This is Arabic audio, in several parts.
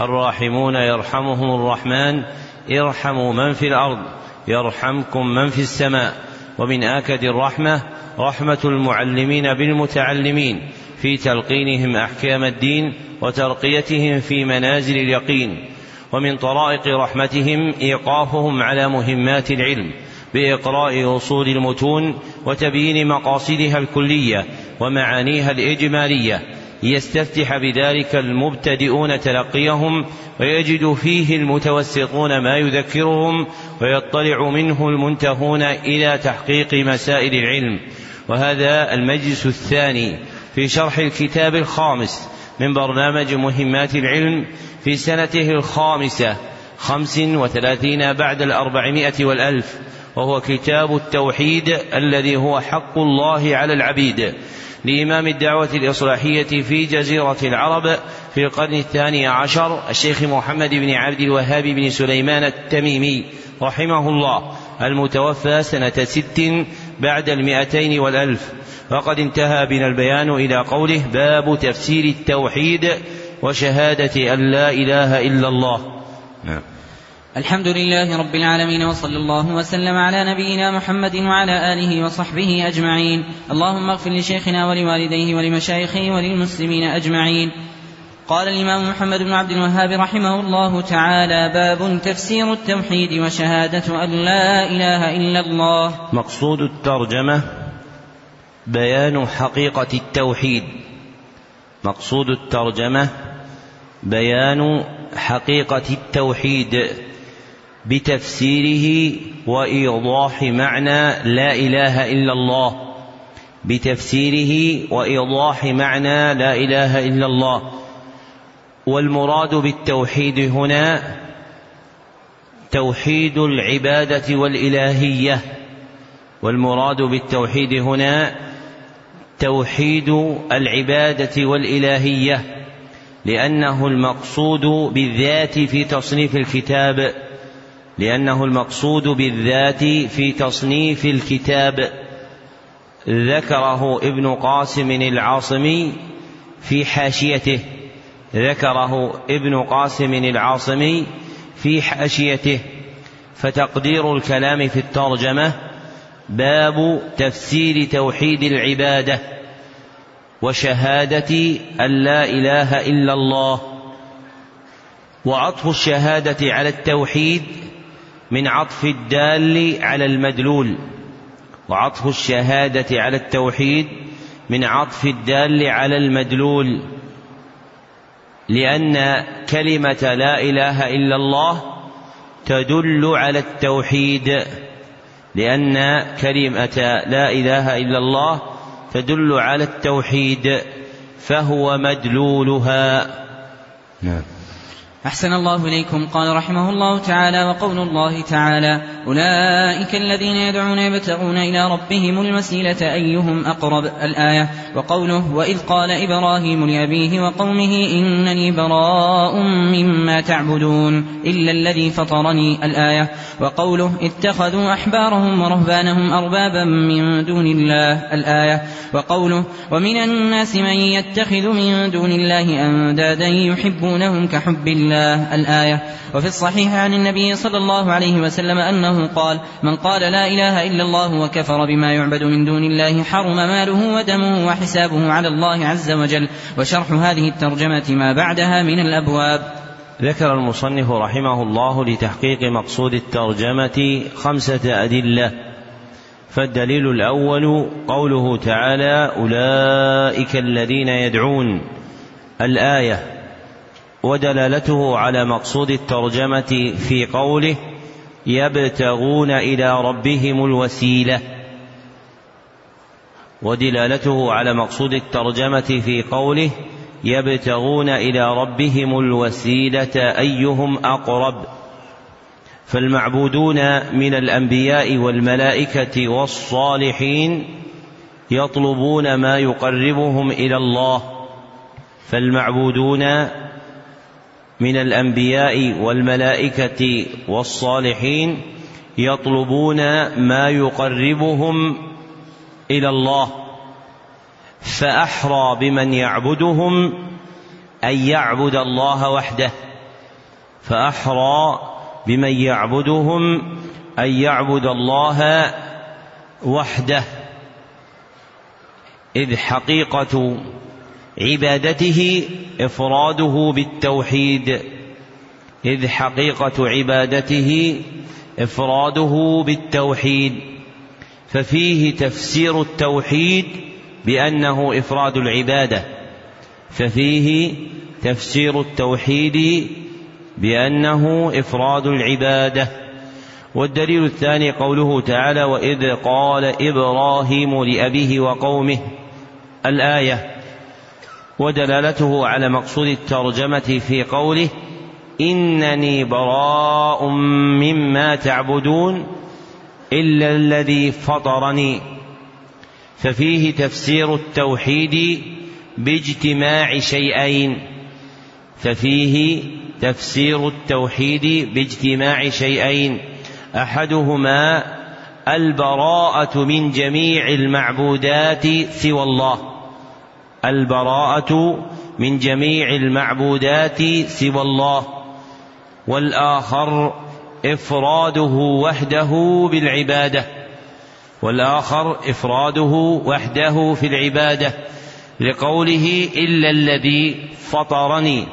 الراحمون يرحمهم الرحمن ارحموا من في الأرض يرحمكم من في السماء. ومن آكد الرحمة رحمة المعلمين بالمتعلمين في تلقينهم أحكام الدين وترقيتهم في منازل اليقين. ومن طرائق رحمتهم إيقافهم على مهمات العلم بإقراء أصول المتون وتبيين مقاصدها الكلية ومعانيها الإجمالية. ليستفتح بذلك المبتدئون تلقيهم ويجد فيه المتوسطون ما يذكرهم ويطلع منه المنتهون إلى تحقيق مسائل العلم. وهذا المجلس الثاني في شرح الكتاب الخامس من برنامج مهمات العلم في سنته الخامسة خمس وثلاثين بعد الأربعمائة والألف وهو كتاب التوحيد الذي هو حق الله على العبيد. لإمام الدعوة الإصلاحية في جزيرة العرب في القرن الثاني عشر الشيخ محمد بن عبد الوهاب بن سليمان التميمي رحمه الله المتوفى سنة ست بعد المئتين والألف. وقد انتهى بنا البيان إلى قوله باب تفسير التوحيد وشهادة أن لا إله إلا الله. نعم. الحمد لله رب العالمين وصلى الله وسلم على نبينا محمد وعلى آله وصحبه أجمعين. اللهم اغفر لشيخنا ولوالديه ولمشايخه وللمسلمين أجمعين. قال الإمام محمد بن عبد الوهاب رحمه الله تعالى باب تفسير التوحيد وشهادة أن لا إله إلا الله. مقصود الترجمة بيان حقيقة التوحيد. مقصود الترجمة بيان حقيقة التوحيد. بتفسيره وإيضاح معنى لا إله إلا الله. بتفسيره وإيضاح معنى لا إله إلا الله. والمراد بالتوحيد هنا توحيد العبادة والإلهية. والمراد بالتوحيد هنا توحيد العبادة والإلهية. لأنه المقصود بالذات في تصنيف الكتاب. لأنه المقصود بالذات في تصنيف الكتاب ذكره ابن قاسم العاصمي في حاشيته. ذكره ابن قاسم العاصمي في حاشيته. فتقدير الكلام في الترجمة باب تفسير توحيد العبادة وشهادة أن لا إله إلا الله. وعطف الشهادة على التوحيد من عطف الدال على المدلول وعطف الشهادة على التوحيد من عطف الدال على المدلول لأن كلمة لا إله إلا الله تدل على التوحيد لأن كلمة لا إله إلا الله تدل على التوحيد فهو مدلولها. نعم. أحسن الله إليكم. قال رحمه الله تعالى وقول الله تعالى أولئك الذين يدعون يبتغون إلى ربهم المسيلة أيهم أقرب؟ الآية وقوله وإذ قال إبراهيم لأبيه وقومه إنني براء مما تعبدون إلا الذي فطرني. الآية وقوله اتخذوا أحبارهم ورهبانهم أربابا من دون الله. الآية وقوله ومن الناس من يتخذ من دون الله أندادا يحبونهم كحب الله الآية. وفي الصحيح عن النبي صلى الله عليه وسلم أنه قال من قال لا إله إلا الله وكفر بما يعبد من دون الله حرم ماله ودمه وحسابه على الله عز وجل وشرح هذه الترجمة ما بعدها من الأبواب. ذكر المصنف رحمه الله لتحقيق مقصود الترجمة خمسة أدلة. فالدليل الأول قوله تعالى أولئك الذين يدعون الآية ودلالته على مقصود الترجمة في قوله يبتغون إلى ربهم الوسيلة. ودلالته على مقصود الترجمة في قوله يبتغون إلى ربهم الوسيلة أيهم أقرب. فالمعبودون من الأنبياء والملائكة والصالحين يطلبون ما يقربهم إلى الله. فالمعبودون من الأنبياء والملائكة والصالحين يطلبون ما يقربهم إلى الله فأحرى بمن يعبدهم أن يعبد الله وحده فأحرى بمن يعبدهم أن يعبد الله وحده. إذ حقيقة عبادته إفراده بالتوحيد. إذ حقيقة عبادته إفراده بالتوحيد. ففيه تفسير التوحيد بأنه إفراد العبادة. ففيه تفسير التوحيد بأنه إفراد العبادة. والدليل الثاني قوله تعالى وإذ قال إبراهيم لأبيه وقومه الآية. ودلالته على مقصود الترجمة في قوله إنني براء مما تعبدون إلا الذي فطرني. ففيه تفسير التوحيد باجتماع شيئين. ففيه تفسير التوحيد باجتماع شيئين. أحدهما البراءة من جميع المعبودات سوى الله. البراءة من جميع المعبودات سوى الله والآخر إفراده وحده بالعبادة والآخر إفراده وحده في العبادة لقوله إلا الذي فطرني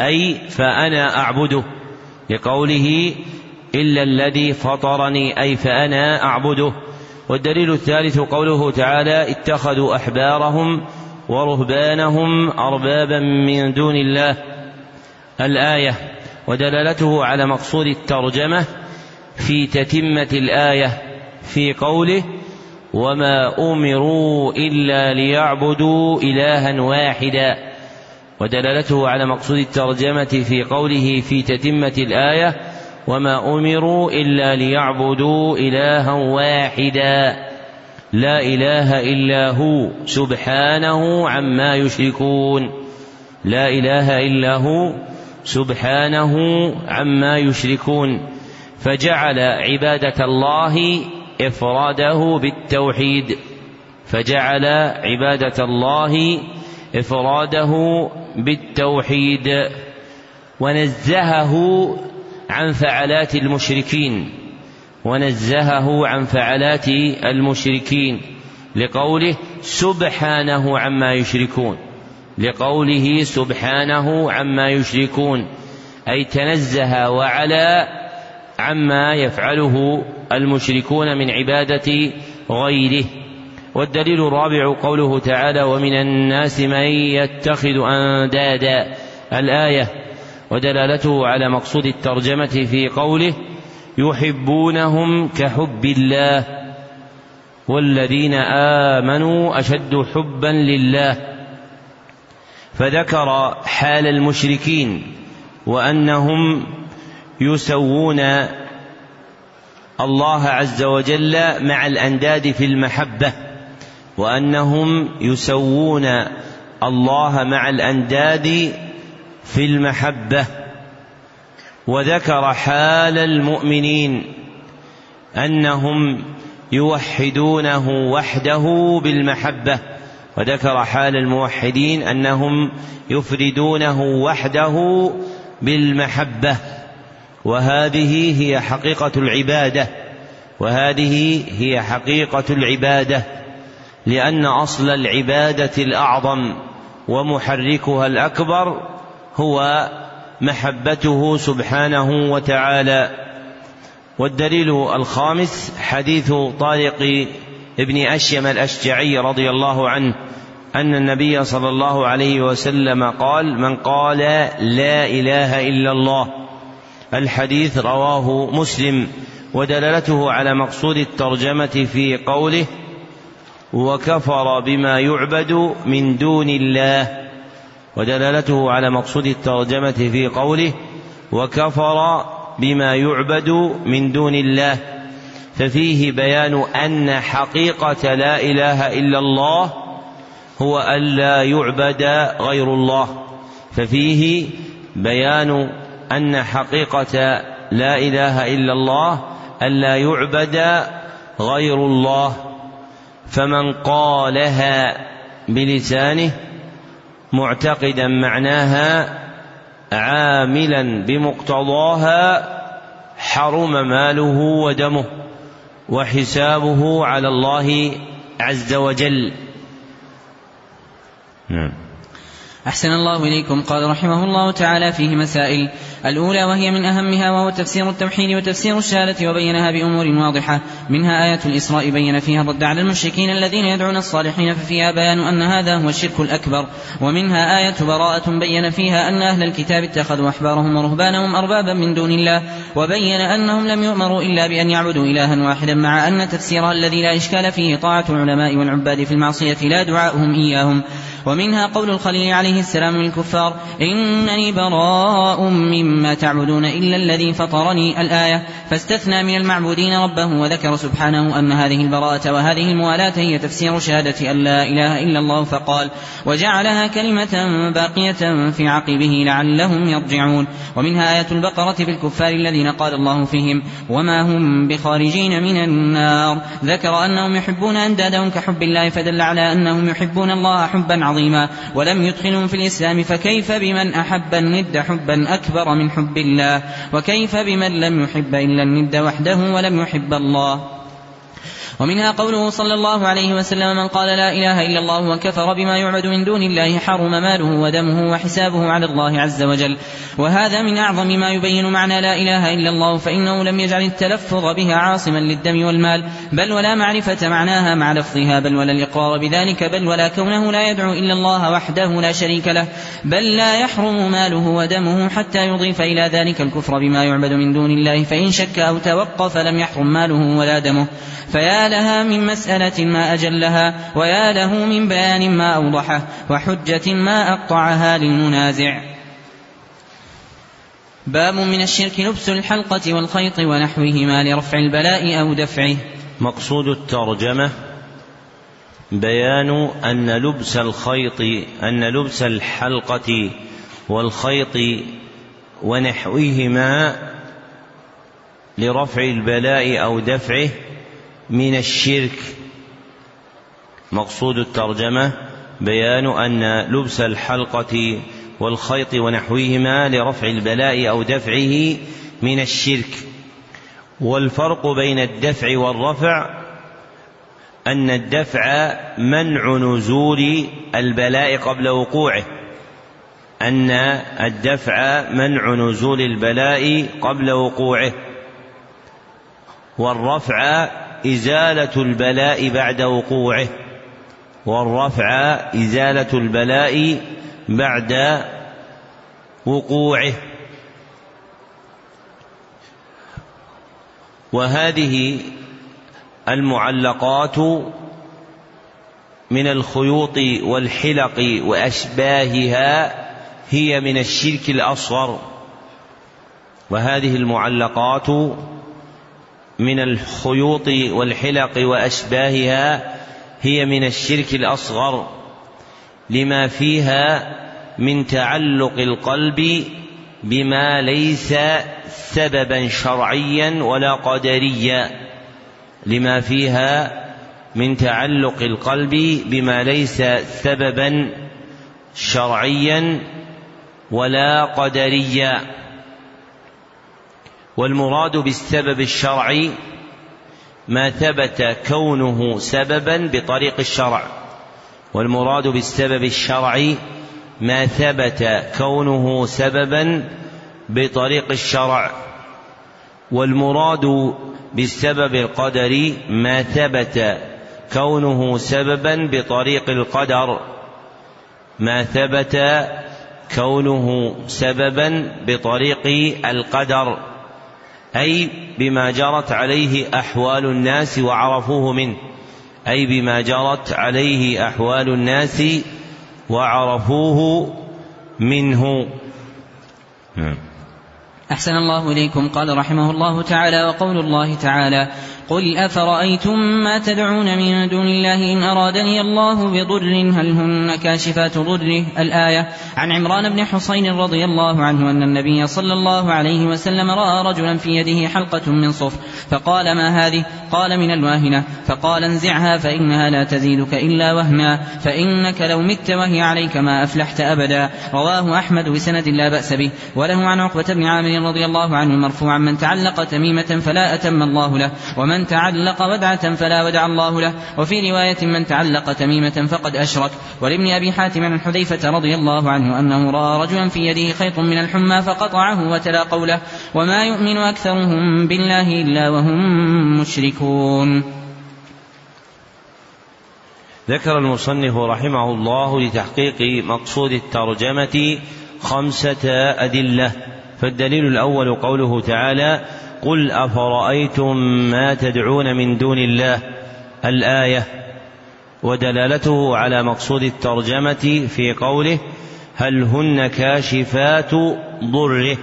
أي فأنا أعبده لقوله إلا الذي فطرني أي فأنا أعبده والدليل الثالث قوله تعالى اتخذوا أحبارهم ورهبانهم أربابا من دون الله. الآية ودلالته على مقصود الترجمة في تتمة الآية في قوله وما امروا الا ليعبدوا الها واحدا. ودلالته على مقصود الترجمة في قوله في تتمة الآية وما امروا الا ليعبدوا الها واحدا. لا إله إلا هو سبحانه عما يشركون. لا إله إلا هو سبحانه عما يشركون. فجعل عبادة الله إفراده بالتوحيد. فجعل عبادة الله إفراده بالتوحيد. ونزهه عن فعلات المشركين. ونزهه عن فعلات المشركين لقوله سبحانه عما يشركون لقوله سبحانه عما يشركون أي تنزه وعلى عما يفعله المشركون من عبادة غيره. والدليل الرابع قوله تعالى ومن الناس من يتخذ أندادا. الآية ودلالته على مقصود الترجمة في قوله يحبونهم كحب الله والذين آمنوا أشد حبا لله فذكر حال المشركين وأنهم يسوون الله عز وجل مع الأنداد في المحبة وأنهم يسوون الله مع الأنداد في المحبة وذكر حال المؤمنين أنهم يوحدونه وحده بالمحبة. وذكر حال الموحدين أنهم يفردونه وحده بالمحبة. وهذه هي حقيقة العبادة. وهذه هي حقيقة العبادة. لأن أصل العبادة الأعظم ومحركها الأكبر هو محبته سبحانه وتعالى. والدليل الخامس حديث طارق ابن أشيم الأشجعي رضي الله عنه أن النبي صلى الله عليه وسلم قال من قال لا إله إلا الله الحديث رواه مسلم ودلالته على مقصود الترجمة في قوله وكفر بما يعبد من دون الله ودلالته على مقصود الترجمة في قوله وكفر بما يعبد من دون الله ففيه بيان أن حقيقة لا إله إلا الله هو أن لا يعبد غير الله ففيه بيان أن حقيقة لا إله إلا الله أن لا يعبد غير الله فمن قالها بلسانه معتقدا معناها عاملا بمقتضاها حرم ماله ودمه وحسابه على الله عز وجل. نعم. أحسن الله إليكم. قال رحمه الله تعالى فيه مسائل. الأولى وهي من أهمها وهو تفسير التوحيد وتفسير الشهادة وبينها بأمور واضحة. منها آية الإسراء بين فيها الرد على المشركين الذين يدعون الصالحين ففيها بيان أن هذا هو الشرك الأكبر. ومنها آية براءة بين فيها أن أهل الكتاب اتخذوا أحبارهم ورهبانهم أربابا من دون الله. وبين أنهم لم يؤمروا إلا بأن يعبدوا إلها واحدا مع أن تفسيرها الذي لا إشكال فيه طاعة العلماء والعباد في المعصية لا دعاؤهم إياهم. ومنها قول الخليل عليه السلام للكفار إنني براء مما تعبدون إلا الذي فطرني الآية. فاستثنى من المعبودين ربه وذكر سبحانه أن هذه البراءة وهذه الموالاة هي تفسير شهادة أن لا إله إلا الله فقال وجعلها كلمة باقية في عقبه لعلهم يرجعون. ومنها آية البقرة في الكفار الذين قال الله فيهم وما هم بخارجين من النار. ذكر أنهم يحبون أندادهم كحب الله فدل على أنهم يحبون الله حبا عظيما. ولم في الإسلام فكيف بمن أحب الند حبا أكبر من حب الله؟ وكيف بمن لم يحب إلا الند وحده ولم يحب الله؟ ومنها قوله صلى الله عليه وسلم من قال لا إله إلا الله وكفر بما يعبد من دون الله حرم ماله ودمه وحسابه على الله عز وجل. وهذا من أعظم ما يبين معنى لا إله إلا الله فإنه لم يجعل التلفظ بها عاصما للدم والمال بل ولا معرفة معناها مع لفظها بل ولا الإقرار بذلك بل ولا كونه لا يدعو إلا الله وحده لا شريك له بل لا يحرم ماله ودمه حتى يضيف إلى ذلك الكفر بما يعبد من دون الله فإن شك أو توقف لم يحرم ماله ولا دمه فيا لها من مسألة ما أجلها ويا له من بيان ما أوضحه وحجة ما أقطعها للمنازع. باب من الشرك لبس الحلقة والخيط ونحوهما لرفع البلاء أو دفعه. مقصود الترجمة بيان أن لبس الخيط أن لبس الحلقة والخيط ونحوهما لرفع البلاء أو دفعه من الشرك. مقصود الترجمة بيان أن لبس الحلقة والخيط ونحوهما لرفع البلاء أو دفعه من الشرك. والفرق بين الدفع والرفع أن الدفع منع نزول البلاء قبل وقوعه أن الدفع منع نزول البلاء قبل وقوعه والرفع إزالة البلاء بعد وقوعه والرفع إزالة البلاء بعد وقوعه. وهذه المعلقات من الخيوط والحلق وأشباهها هي من الشرك الأصغر. وهذه المعلقات من الخيوط والحلق وأشباهها هي من الشرك الأصغر لما فيها من تعلق القلب بما ليس سببا شرعيا ولا قدريا لما فيها من تعلق القلب بما ليس سببا شرعيا ولا قدريا والمراد بالسبب الشرعي ما ثبت كونه سببا بطريق الشرع. والمراد بالسبب الشرعي ما ثبت كونه سببا بطريق الشرع. والمراد بالسبب القدري ما ثبت كونه سببا بطريق القدر. ما ثبت كونه سببا بطريق القدر. أي بما جرت عليه أحوال الناس وعرفوه منه أي بما جرت عليه أحوال الناس وعرفوه منه. أحسن الله إليكم قال رحمه الله تعالى وقول الله تعالى قل أفرأيتم ما تدعون من دون الله إن أرادني الله بضر هل هن كاشفات ضره؟ الآية عن عمران بن حصين رضي الله عنه أن النبي صلى الله عليه وسلم رأى رجلا في يده حلقة من صفر فقال ما هذه؟ قال من الواهنة. فقال انزعها فإنها لا تزيدك إلا وهنا فإنك لو مت وهي عليك ما أفلحت أبدا. رواه أحمد بسند لا بأس به. وله عن عقبة بن عامر رضي الله عنه مرفوعا من تعلق تميمة فلا أتم الله له ومن تعلق ودعة فلا ودع الله له. وفي رواية من تعلق تميمة فقد أشرك. ولابن أبي حاتم عن حذيفة رضي الله عنه أنه رأى رجلا في يده خيط من الحمى فقطعه وتلا قوله وما يؤمن أكثرهم بالله إلا وهم مشركون. ذكر المصنف رحمه الله لتحقيق مقصود الترجمة خمسة أدلة. فالدليل الأول قوله تعالى قل أفرأيتم ما تدعون من دون الله؟ الآية ودلالته على مقصود الترجمة في قوله هل هن كاشفات ضره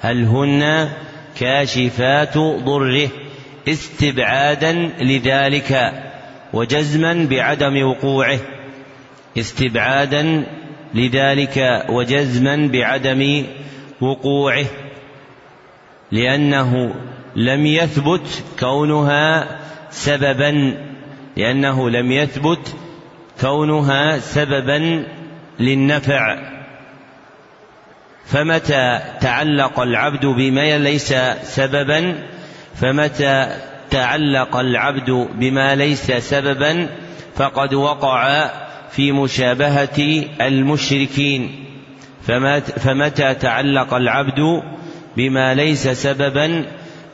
هل هن كاشفات ضره استبعادا لذلك وجزما بعدم وقوعه استبعادا لذلك وجزما بعدم وقوعه. لأنه لم يثبت كونها سببا لأنه لم يثبت كونها سببا للنفع. فمتى تعلق العبد بما ليس سببا؟ فمتى تعلق العبد بما ليس سببا؟ فقد وقع في مشابهة المشركين. فمتى تعلق العبد بما ليس سببا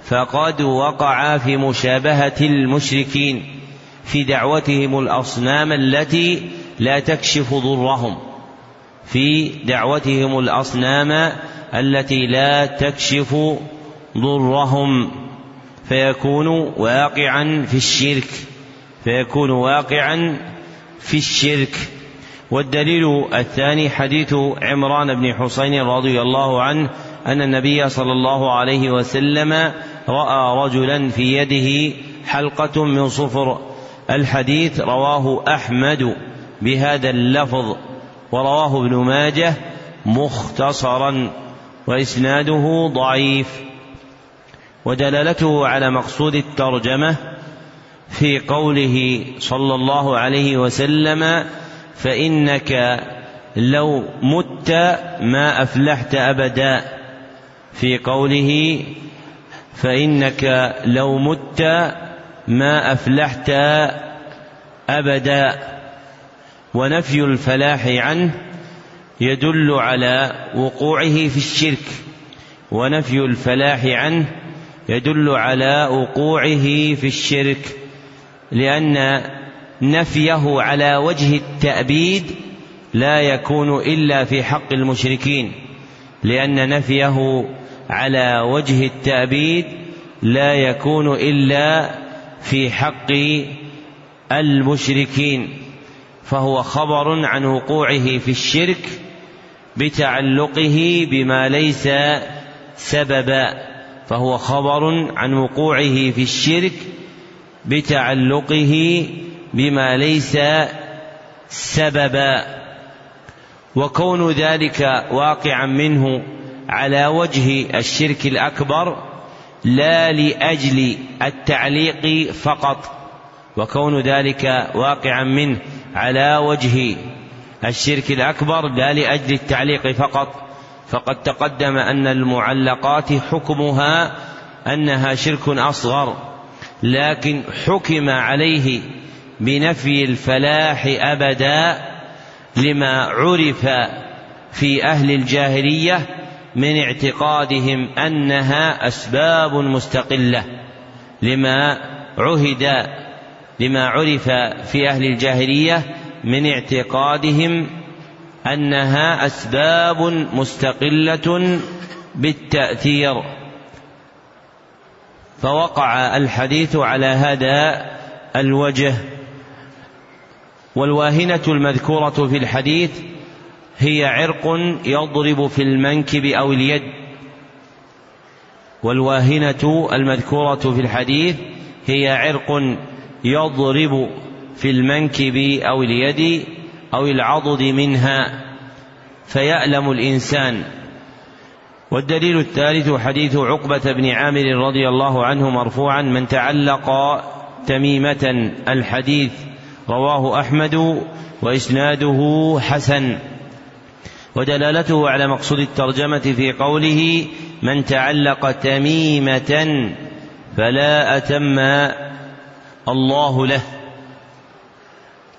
فقد وقع في مشابهة المشركين في دعوتهم الأصنام التي لا تكشف ضرهم. في دعوتهم الأصنام التي لا تكشف ضرهم. فيكون واقعا في الشرك. فيكون واقعا في الشرك. والدليل الثاني حديث عمران بن حسين رضي الله عنه أن النبي صلى الله عليه وسلم رأى رجلا في يده حلقة من صفر. الحديث رواه أحمد بهذا اللفظ ورواه ابن ماجه مختصرا وإسناده ضعيف. ودلالته على مقصود الترجمة في قوله صلى الله عليه وسلم فإنك لو مت ما أفلحت أبدا. في قوله فإنك لو مت ما أفلحت أبدا ونفي الفلاح عنه يدل على وقوعه في الشرك ونفي الفلاح عنه يدل على وقوعه في الشرك لأن نفيه على وجه التأبيد لا يكون إلا في حق المشركين لأن نفيه على وجه التأبيد لا يكون إلا في حق المشركين فهو خبر عن وقوعه في الشرك بتعلقه بما ليس سببا فهو خبر عن وقوعه في الشرك بتعلقه بما ليس سببا. وكون ذلك واقعا منه على وجه الشرك الأكبر لا لأجل التعليق فقط وكون ذلك واقعا منه على وجه الشرك الأكبر لا لأجل التعليق فقط. فقد تقدم أن المعلقات حكمها أنها شرك أصغر لكن حكم عليه بنفي الفلاح ابدا لما عرف في أهل الجاهلية من اعتقادهم أنها أسباب مستقلة لما عهد لما عرف في أهل الجاهلية من اعتقادهم أنها أسباب مستقلة بالتأثير. فوقع الحديث على هذا الوجه. والواهنة المذكورة في الحديث هي عرق يضرب في المنكب أو اليد. والواهنة المذكورة في الحديث هي عرق يضرب في المنكب أو اليد أو العضد منها. فيألم الإنسان. والدليل الثالث حديث عقبة بن عامر رضي الله عنه مرفوعا من تعلق تميمة الحديث. رواه أحمد وإسناده حسن. ودلالته على مقصود الترجمة في قوله من تعلق تميمة فلا أتم الله له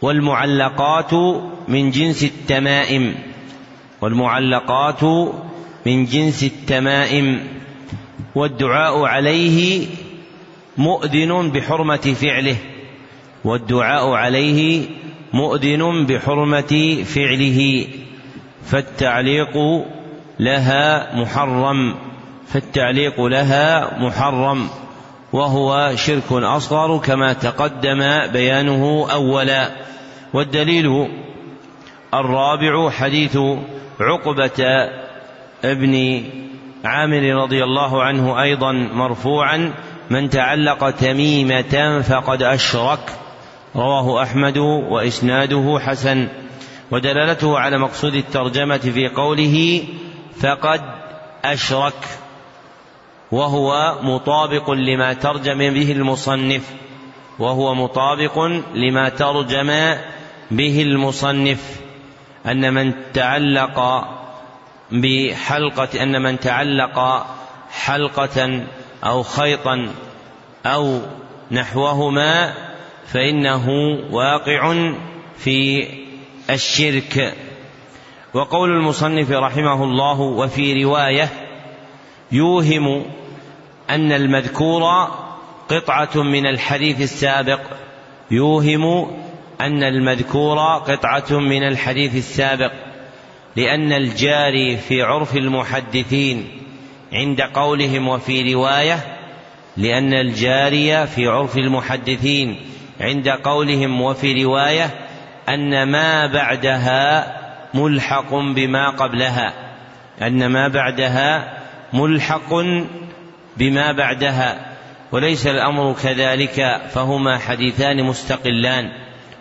والمعلقات من جنس التمائم والمعلقات من جنس التمائم والدعاء عليه مؤذن بحرمة فعله والدعاء عليه مؤذن بحرمة فعله. فالتعليق لها محرم فالتعليق لها محرم وهو شرك أصغر كما تقدم بيانه أولا. والدليل الرابع حديث عقبة ابن عامر رضي الله عنه أيضا مرفوعا من تعلق تميمة فقد أشرك رواه أحمد وإسناده حسن. ودلالته على مقصود الترجمة في قوله فقد أشرك وهو مطابق لما ترجم به المصنف وهو مطابق لما ترجم به المصنف أن من تعلق بحلقة أن من تعلق حلقة أو خيطا أو نحوهما فإنه واقع في الشرك. وقول المصنف رحمه الله وفي رواية يوهم أن المذكور قطعة من الحديث السابق. يوهم أن المذكور قطعة من الحديث السابق. لأن الجاري في عرف المحدثين عند قولهم وفي رواية لأن الجاري في عرف المحدثين عند قولهم وفي رواية أن ما بعدها ملحق بما قبلها. أن ما بعدها ملحق بما بعدها. وليس الأمر كذلك فهما حديثان مستقلان.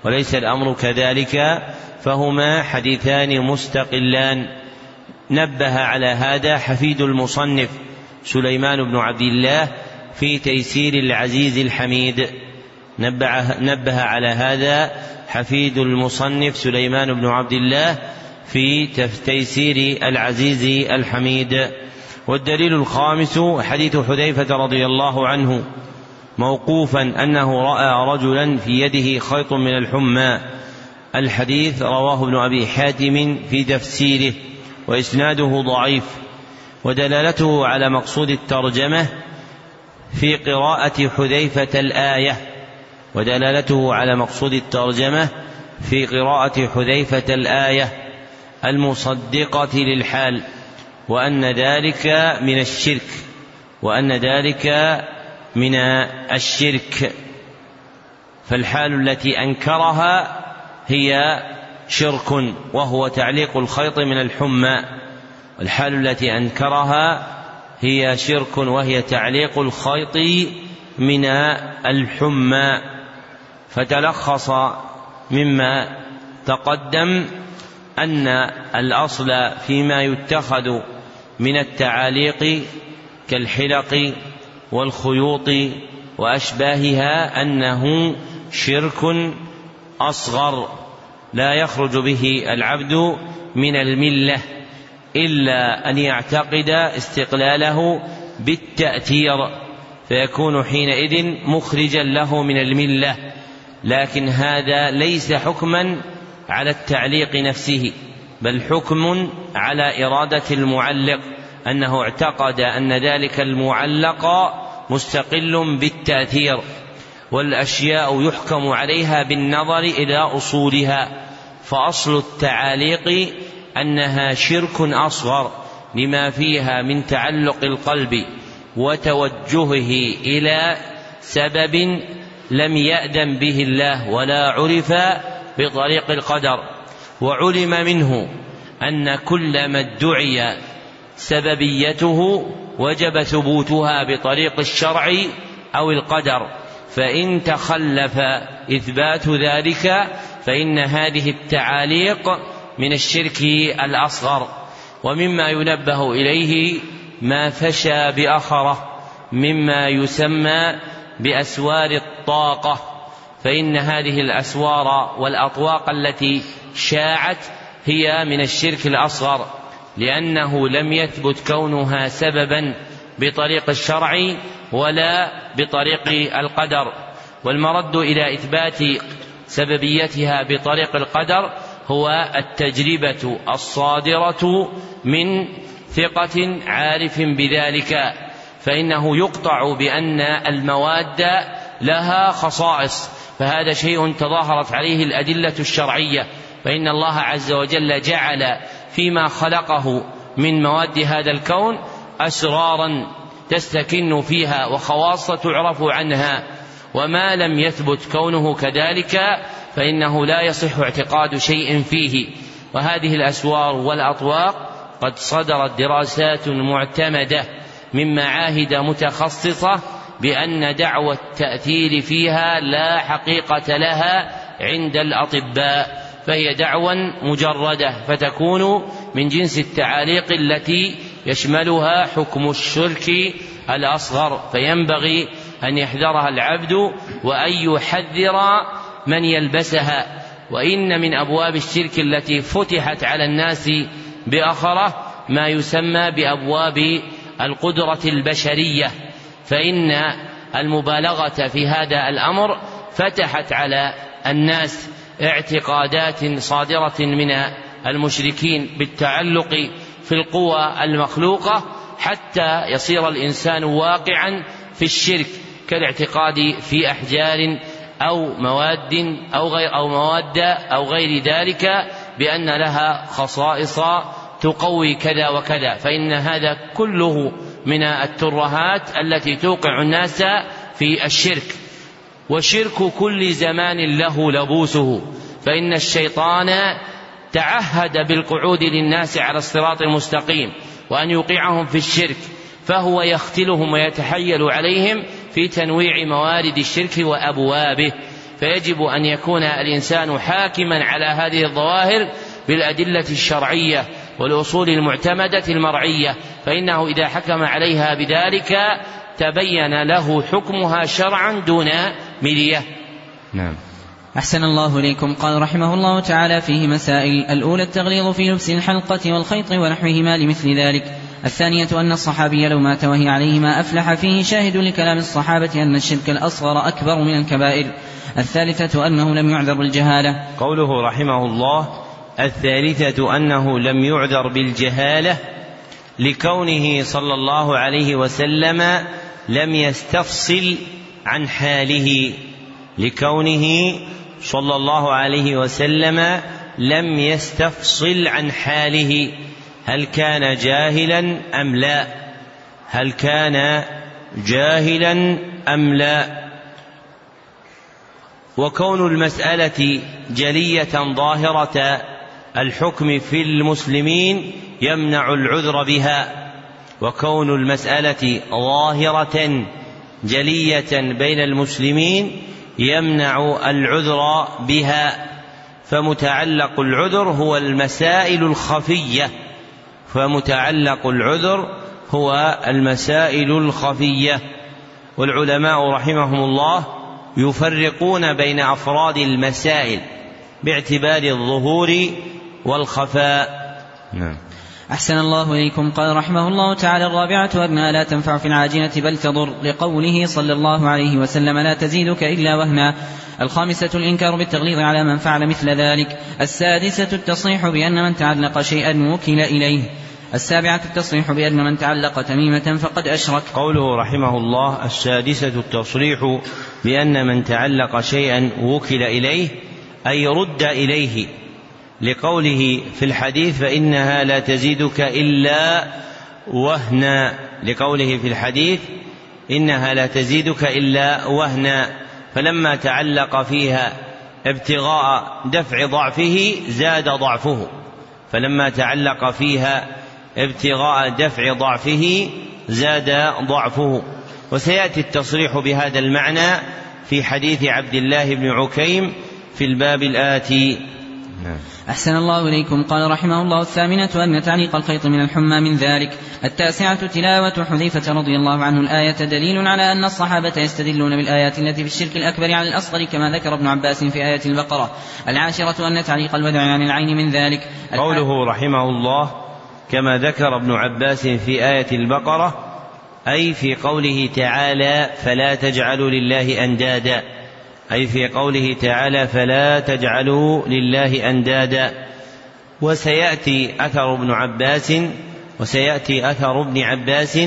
وليس الأمر كذلك فهما حديثان مستقلان. نبه على هذا حفيد المصنف سليمان بن عبد الله في تيسير العزيز الحميد. نبه, نبه على هذا حفيد المصنف سليمان بن عبد الله في تيسير العزيز الحميد. والدليل الخامس حديث حذيفة رضي الله عنه موقوفا أنه رأى رجلا في يده خيط من الحمى. الحديث رواه ابن أبي حاتم في تفسيره وإسناده ضعيف ودلالته على مقصود الترجمة في قراءة حذيفة الآية. ودلالته على مقصود الترجمة في قراءة حذيفة الآية المصدقة للحال وأن ذلك من الشرك وأن ذلك من الشرك. فالحال التي أنكرها هي شرك وهو تعليق الخيط من الحمى. والحال التي أنكرها هي شرك وهي تعليق الخيط من الحمى. فتلخص مما تقدم أن الأصل فيما يتخذ من التعاليق كالحلق والخيوط وأشباهها أنه شرك أصغر لا يخرج به العبد من الملة إلا أن يعتقد استقلاله بالتأثير فيكون حينئذ مخرجا له من الملة لكن هذا ليس حكما على التعليق نفسه بل حكم على إرادة المعلق أنه اعتقد أن ذلك المعلق مستقل بالتأثير والأشياء يحكم عليها بالنظر إلى أصولها فأصل التعاليق أنها شرك أصغر لما فيها من تعلق القلب وتوجهه إلى سبب لم يأذن به الله ولا عرف بطريق القدر وعلم منه أن كل ما ادعي سببيته وجب ثبوتها بطريق الشرع أو القدر فإن تخلف إثبات ذلك فإن هذه التعاليق من الشرك الأصغر ومما ينبه إليه ما فشى بأخره مما يسمى بأسوار الطاقة فإن هذه الأسوار والأطواق التي شاعت هي من الشرك الأصغر لأنه لم يثبت كونها سببا بطريق الشرع ولا بطريق القدر. والمرد إلى إثبات سببيتها بطريق القدر هو التجربة الصادرة من ثقة عارف بذلك. فإنه يقطع بأن المواد لها خصائص فهذا شيء تظاهرت عليه الأدلة الشرعية فإن الله عز وجل جعل فيما خلقه من مواد هذا الكون أسرارا تستكن فيها وخواص تعرف عنها وما لم يثبت كونه كذلك فإنه لا يصح اعتقاد شيء فيه. وهذه الأسوار والأطواق قد صدرت دراسات معتمدة من معاهد متخصصة بأن دعوى التأثير فيها لا حقيقة لها عند الأطباء فهي دعوى مجردة فتكون من جنس التعاليق التي يشملها حكم الشرك الأصغر فينبغي أن يحذرها العبد وأن يحذر من يلبسها. وإن من أبواب الشرك التي فتحت على الناس بأخرة ما يسمى بأبواب القدرة البشرية فإن المبالغة في هذا الأمر فتحت على الناس اعتقادات صادرة من المشركين بالتعلق في القوى المخلوقة حتى يصير الإنسان واقعا في الشرك كالاعتقاد في أحجار أو مواد أو غير أو مواد أو غير ذلك بأن لها خصائص تقوي كذا وكذا فإن هذا كله من الترهات التي توقع الناس في الشرك. وشرك كل زمان له لبوسه. فإن الشيطان تعهد بالقعود للناس على الصراط المستقيم وأن يوقعهم في الشرك فهو يختلهم ويتحيل عليهم في تنويع موارد الشرك وأبوابه. فيجب أن يكون الإنسان حاكما على هذه الظواهر بالأدلة الشرعية والأصول المعتمدة المرعية فإنه إذا حكم عليها بذلك تبين له حكمها شرعا دون مرية نعم. أحسن الله إليكم. قال رحمه الله تعالى فيه مسائل. الأولى التغليظ في لبس الحلقة والخيط ونحوهما لمثل ذلك. الثانية أن الصحابي لو مات وهي عليه ما أفلح فيه شاهد لكلام الصحابة أن الشرك الأصغر أكبر من الكبائر. الثالثة أنه لم يعذر بالجهالة قوله رحمه الله الثالثة أنه لم يعذر بالجهالة لكونه صلى الله عليه وسلم لم يستفصل عن حاله لكونه صلى الله عليه وسلم لم يستفصل عن حاله هل كان جاهلا أم لا؟ هل كان جاهلا أم لا؟ وكون المسألة جلية ظاهرة الحكم في المسلمين يمنع العذر بها وكون المسألة ظاهرة جلية بين المسلمين يمنع العذر بها. فمتعلق العذر هو المسائل الخفية فمتعلق العذر هو المسائل الخفية. والعلماء رحمهم الله يفرقون بين أفراد المسائل باعتبار الظهور والخفاء. نعم. أحسن الله إليكم. قال رحمه الله تعالى الرابعة أنها لا تنفع في العاجلة بل تضر. لقوله صلى الله عليه وسلم لا تزيدك إلا وهنا. الخامسة الإنكار بالتغليظ على من فعل مثل ذلك. السادسة التصريح بأن من تعلق شيئا وكل إليه. السابعة التصريح بأن من تعلق تميمة فقد أشرك. قوله رحمه الله السادسة التصريح بأن من تعلق شيئا وكل إليه أي رد إليه. لقوله في الحديث فإنها لا تزيدك إلا وهنا. لقوله في الحديث إنها لا تزيدك إلا وهنا. فلما تعلق فيها ابتغاء دفع ضعفه زاد ضعفه. فلما تعلق فيها ابتغاء دفع ضعفه زاد ضعفه. وسيأتي التصريح بهذا المعنى في حديث عبد الله بن عكيم في الباب الآتي. أحسن الله إليكم. قال رحمه الله الثامنة أن تعليق الخيط من الحمى من ذلك. التاسعة تلاوة حذيفة رضي الله عنه الآية دليل على أن الصحابة يستدلون بالآيات التي في الشرك الأكبر على الأصغر كما ذكر ابن عباس في آية البقرة. العاشرة أن تعليق الودع عن العين من ذلك. قوله رحمه الله كما ذكر ابن عباس في آية البقرة أي في قوله تعالى فلا تجعلوا لله أندادا. أي في قوله تعالى فلا تجعلوا لله أندادا. وسيأتي أثر ابن عباس وسيأتي أثر ابن عباس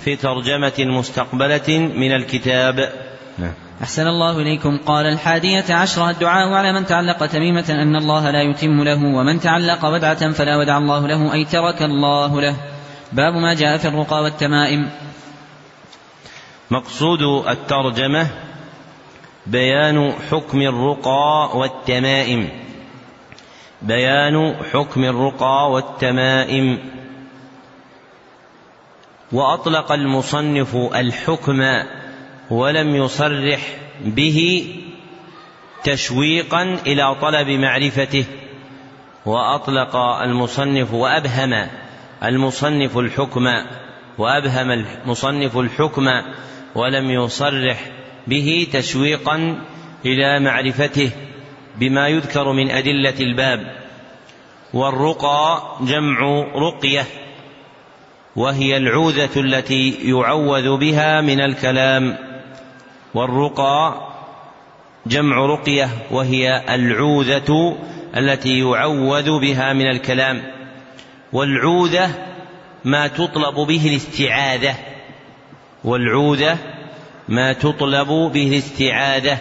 في ترجمة مستقبلة من الكتاب. نعم. أحسن الله إليكم. قال الحادية عشرة الدعاء على من تعلق تميمة أن الله لا يتم له ومن تعلق ودعة فلا ودع الله له أي ترك الله له. باب ما جاء في الرقى والتمائم. مقصود الترجمة بيان حكم الرقى والتمائم. بيان حكم الرقى والتمائم. وأطلق المصنف الحكم ولم يصرح به تشويقا إلى طلب معرفته. وأطلق المصنف وأبهم المصنف الحكم وأبهم المصنف الحكم ولم يصرح به تشويقا إلى معرفته بما يذكر من أدلة الباب والرقى جمع رقية وهي العوذة التي يعوذ بها من الكلام والرقى جمع رقية وهي العوذة التي يعوذ بها من الكلام والعوذة ما تطلب به الاستعاذة والعوذة ما تطلب به الاستعاذة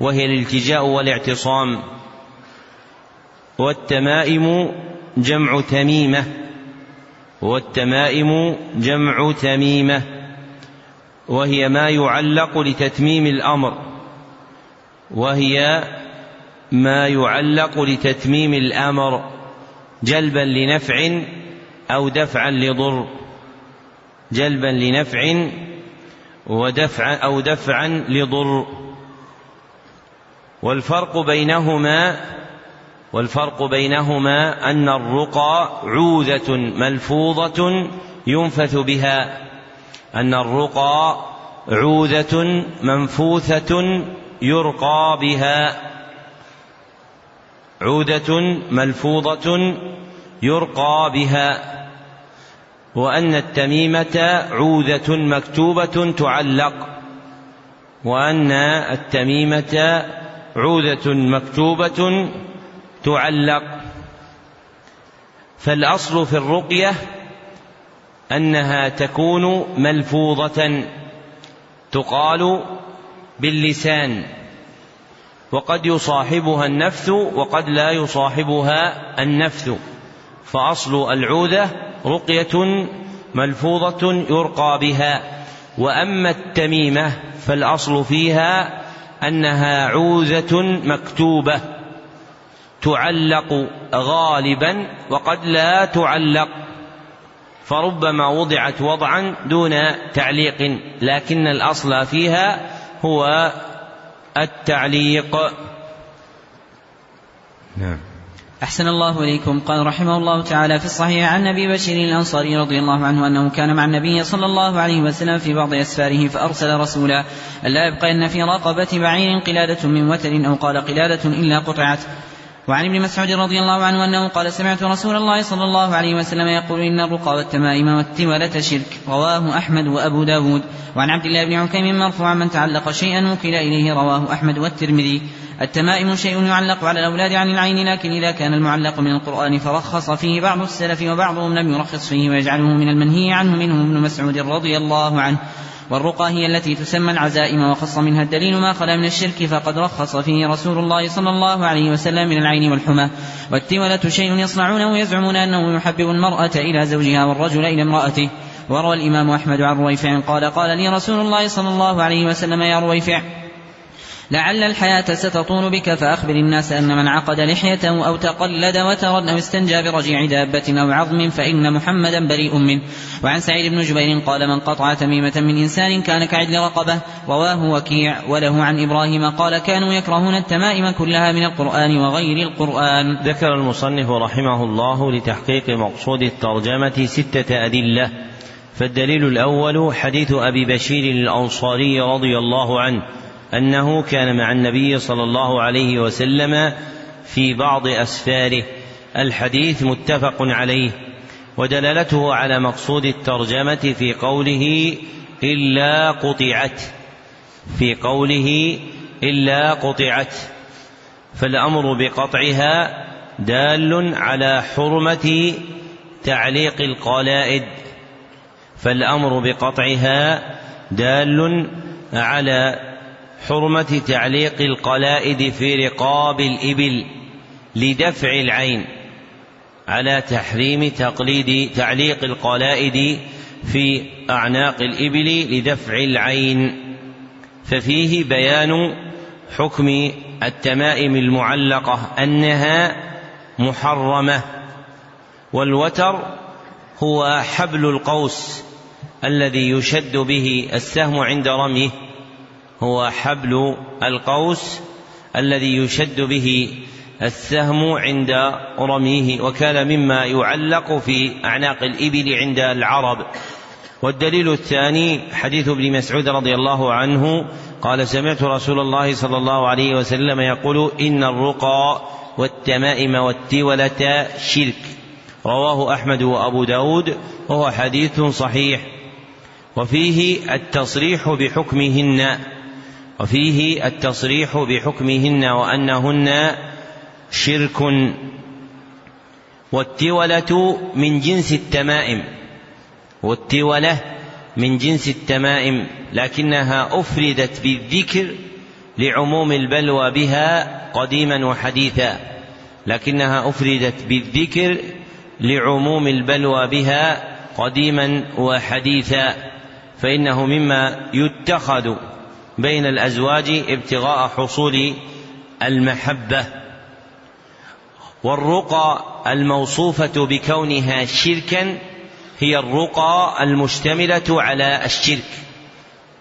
وهي الالتجاء والاعتصام. والتمائم جمع تميمة. والتمائم جمع تميمة. وهي ما يعلق لتتميم الأمر. وهي ما يعلق لتتميم الأمر جلبا لنفع أو دفعا لضر. جلبا لنفع ودفعا أو دفعا لضر. والفرق بينهما والفرق بينهما أن الرقى عوذة ملفوظة ينفث بها. أن الرقى عوذة منفوثة يرقى بها. عودة ملفوظة يرقى بها. وأن التميمة عوذة مكتوبة تعلق وأن التميمة عوذة مكتوبة تعلق. فالأصل في الرقية أنها تكون ملفوظة تقال باللسان وقد يصاحبها النفث وقد لا يصاحبها النفث. فأصل العوذة رقية ملفوظة يرقى بها وأما التميمة فالأصل فيها أنها عوذة مكتوبة تعلق غالبا وقد لا تعلق فربما وضعت وضعا دون تعليق لكن الأصل فيها هو التعليق. نعم. أحسن الله إليكم. قال رحمه الله تعالى في الصحيح عن أبي بشير الأنصاري رضي الله عنه أنه كان مع النبي صلى الله عليه وسلم في بعض أسفاره فأرسل رسولا ألا يبقين في رقبة بعير قلادة من وتر أو قال قلادة إلا قطعت. وعن ابن مسعود رضي الله عنه أنه قال سمعت رسول الله صلى الله عليه وسلم يقول إن الرقى والتمائم والتولة شرك. رواه أحمد وأبو داود. وعن عبد الله بن عكيم مرفوعا من تعلق شيئا وكل إليه رواه أحمد والترمذي. التمائم شيء يعلق على الأولاد عن العين لكن إذا كان المعلق من القرآن فرخص فيه بعض السلف وبعضهم لم يرخص فيه ويجعله من المنهي عنه منهم ابن مسعود رضي الله عنه. والرقى هي التي تسمى العزائم وخص منها الدليل ما خلا من الشرك فقد رخص فيه رسول الله صلى الله عليه وسلم من العين والحمى. والتولة شيء يصنعونه يزعمون أنه يحبب المرأة إلى زوجها والرجل إلى امرأته. وروى الإمام أحمد عن رويفع قال قال لي رسول الله صلى الله عليه وسلم يا رويفع لعل الحياة ستطول بك فأخبر الناس أن من عقد لحيته أو تقلد وترا أو استنجى برجيع دابة أو عظم فإن محمدا بريء منه. وعن سعيد بن جبير قال من قطع تميمة من إنسان كان كعدل رقبة رواه وكيع وله عن إبراهيم قال كانوا يكرهون التمائم كلها من القرآن وغير القرآن ذكر المصنف رحمه الله لتحقيق مقصود الترجمة ستة أدلة. فالدليل الأول حديث أبي بشير الأنصاري رضي الله عنه. أنه كان مع النبي صلى الله عليه وسلم في بعض أسفاره. الحديث متفق عليه ودلالته على مقصود الترجمة في قوله إلا قطعت. في قوله إلا قطعت. فالأمر بقطعها دال على حرمة تعليق القلائد. فالأمر بقطعها دال على حرمة تعليق القلائد في رقاب الإبل لدفع العين على تحريم تقليد تعليق القلائد في أعناق الإبل لدفع العين. ففيه بيان حكم التمائم المعلقة أنها محرمة والوتر هو حبل القوس الذي يشد به السهم عند رميه. هو حبل القوس الذي يشد به السهم عند رميه وكان مما يعلق في أعناق الإبل عند العرب. والدليل الثاني حديث ابن مسعود رضي الله عنه قال سمعت رسول الله صلى الله عليه وسلم يقول إن الرقى والتمائم والتولة شرك. رواه أحمد وأبو داود وهو حديث صحيح. وفيه التصريح بحكمهن. وفيه التصريح بحكمهن وأنهن شرك والتولة من جنس التمائم والتولة من جنس التمائم لكنها أفردت بالذكر لعموم البلوى بها قديما وحديثا لكنها أفردت بالذكر لعموم البلوى بها قديما وحديثا فإنه مما يتخذ بين الأزواج ابتغاء حصول المحبة والرقى الموصوفة بكونها شركا هي الرقى المشتملة على الشرك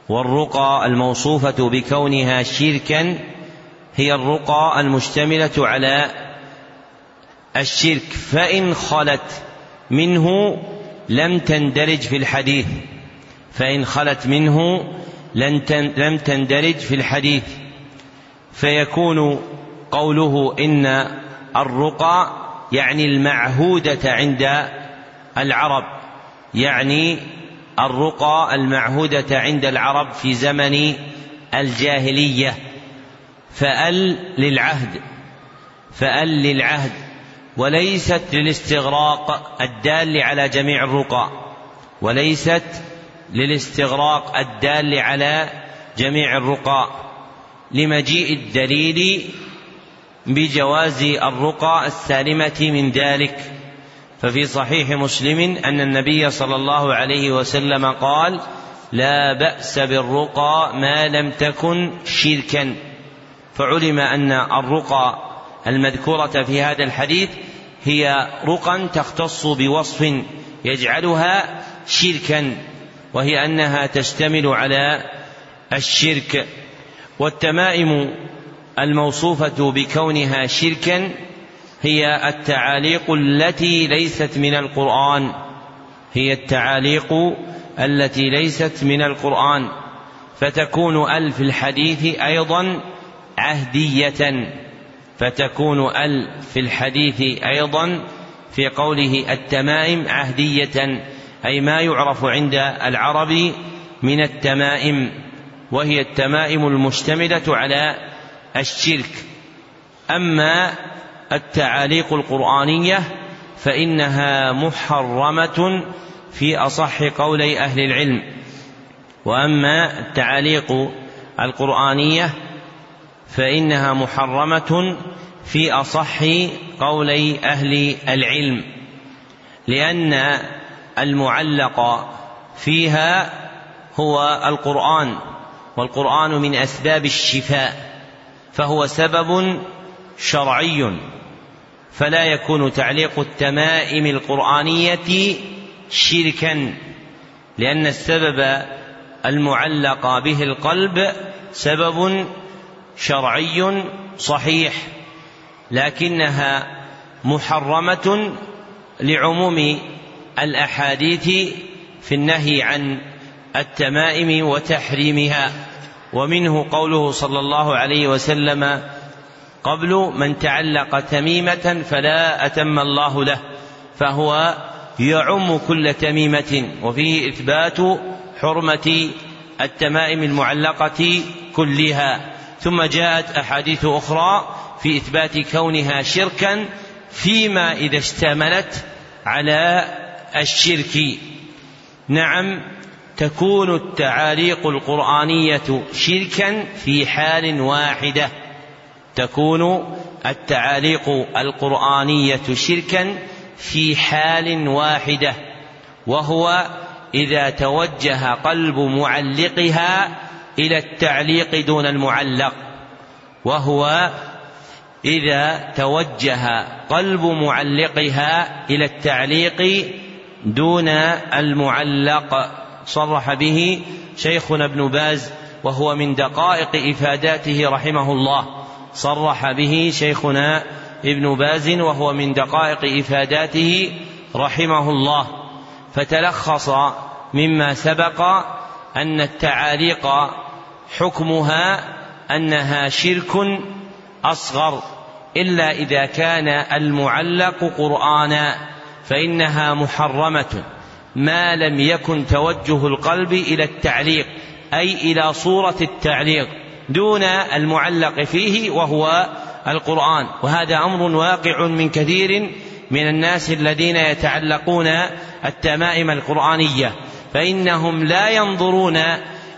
والرقى الموصوفة بكونها شركا هي الرقى المشتملة على الشرك فإن خلت منه لم تندرج في الحديث فإن خلت منه لم تندرج في الحديث فيكون قوله إن الرقى يعني المعهودة عند العرب يعني الرقى المعهودة عند العرب في زمن الجاهلية. فأل للعهد فأل للعهد وليست للاستغراق الدال على جميع الرقى وليست للاستغراق الدال على جميع الرقى لمجيء الدليل بجواز الرقى السالمة من ذلك. ففي صحيح مسلم أن النبي صلى الله عليه وسلم قال لا بأس بالرقى ما لم تكن شركا فعلم أن الرقى المذكورة في هذا الحديث هي رقى تختص بوصف يجعلها شركا. وهي أنها تشتمل على الشرك والتمائم الموصوفة بكونها شركا هي التعاليق التي ليست من القرآن. هي التعاليق التي ليست من القرآن. فتكون ال في الحديث أيضا عهدية. فتكون ال في الحديث أيضا في قوله التمائم عهدية. أي ما يعرف عند العرب من التمائم وهي التمائم المشتملة على الشرك. أما التعاليق القرآنية فإنها محرمة في أصح قولي أهل العلم. وأما التعاليق القرآنية فإنها محرمة في أصح قولي أهل العلم لأن المعلق فيها هو القرآن والقرآن من أسباب الشفاء فهو سبب شرعي فلا يكون تعليق التمائم القرآنية شركا لأن السبب المعلق به القلب سبب شرعي صحيح لكنها محرمة لعموم الأحاديث في النهي عن التمائم وتحريمها ومنه قوله صلى الله عليه وسلم قبل من تعلق تميمة فلا أتم الله له فهو يعم كل تميمة وفيه إثبات حرمة التمائم المعلقة كلها. ثم جاءت أحاديث أخرى في إثبات كونها شركا فيما إذا اشتملت على الشرك. نعم تكون التعاليق القرآنية شركا في حال واحدة. تكون التعاليق القرآنية شركا في حال واحدة. وهو إذا توجه قلب معلقها إلى التعليق دون المعلق. وهو إذا توجه قلب معلقها إلى التعليق دون المعلق صرح به شيخنا ابن باز وهو من دقائق إفاداته رحمه الله. صرح به شيخنا ابن باز وهو من دقائق إفاداته رحمه الله. فتلخص مما سبق أن التعاليق حكمها أنها شرك أصغر إلا إذا كان المعلق قرآنا. فإنها محرمة ما لم يكن توجه القلب إلى التعليق أي إلى صورة التعليق دون المعلق فيه وهو القرآن. وهذا أمر واقع من كثير من الناس الذين يتعلقون التمائم القرآنية فإنهم لا ينظرون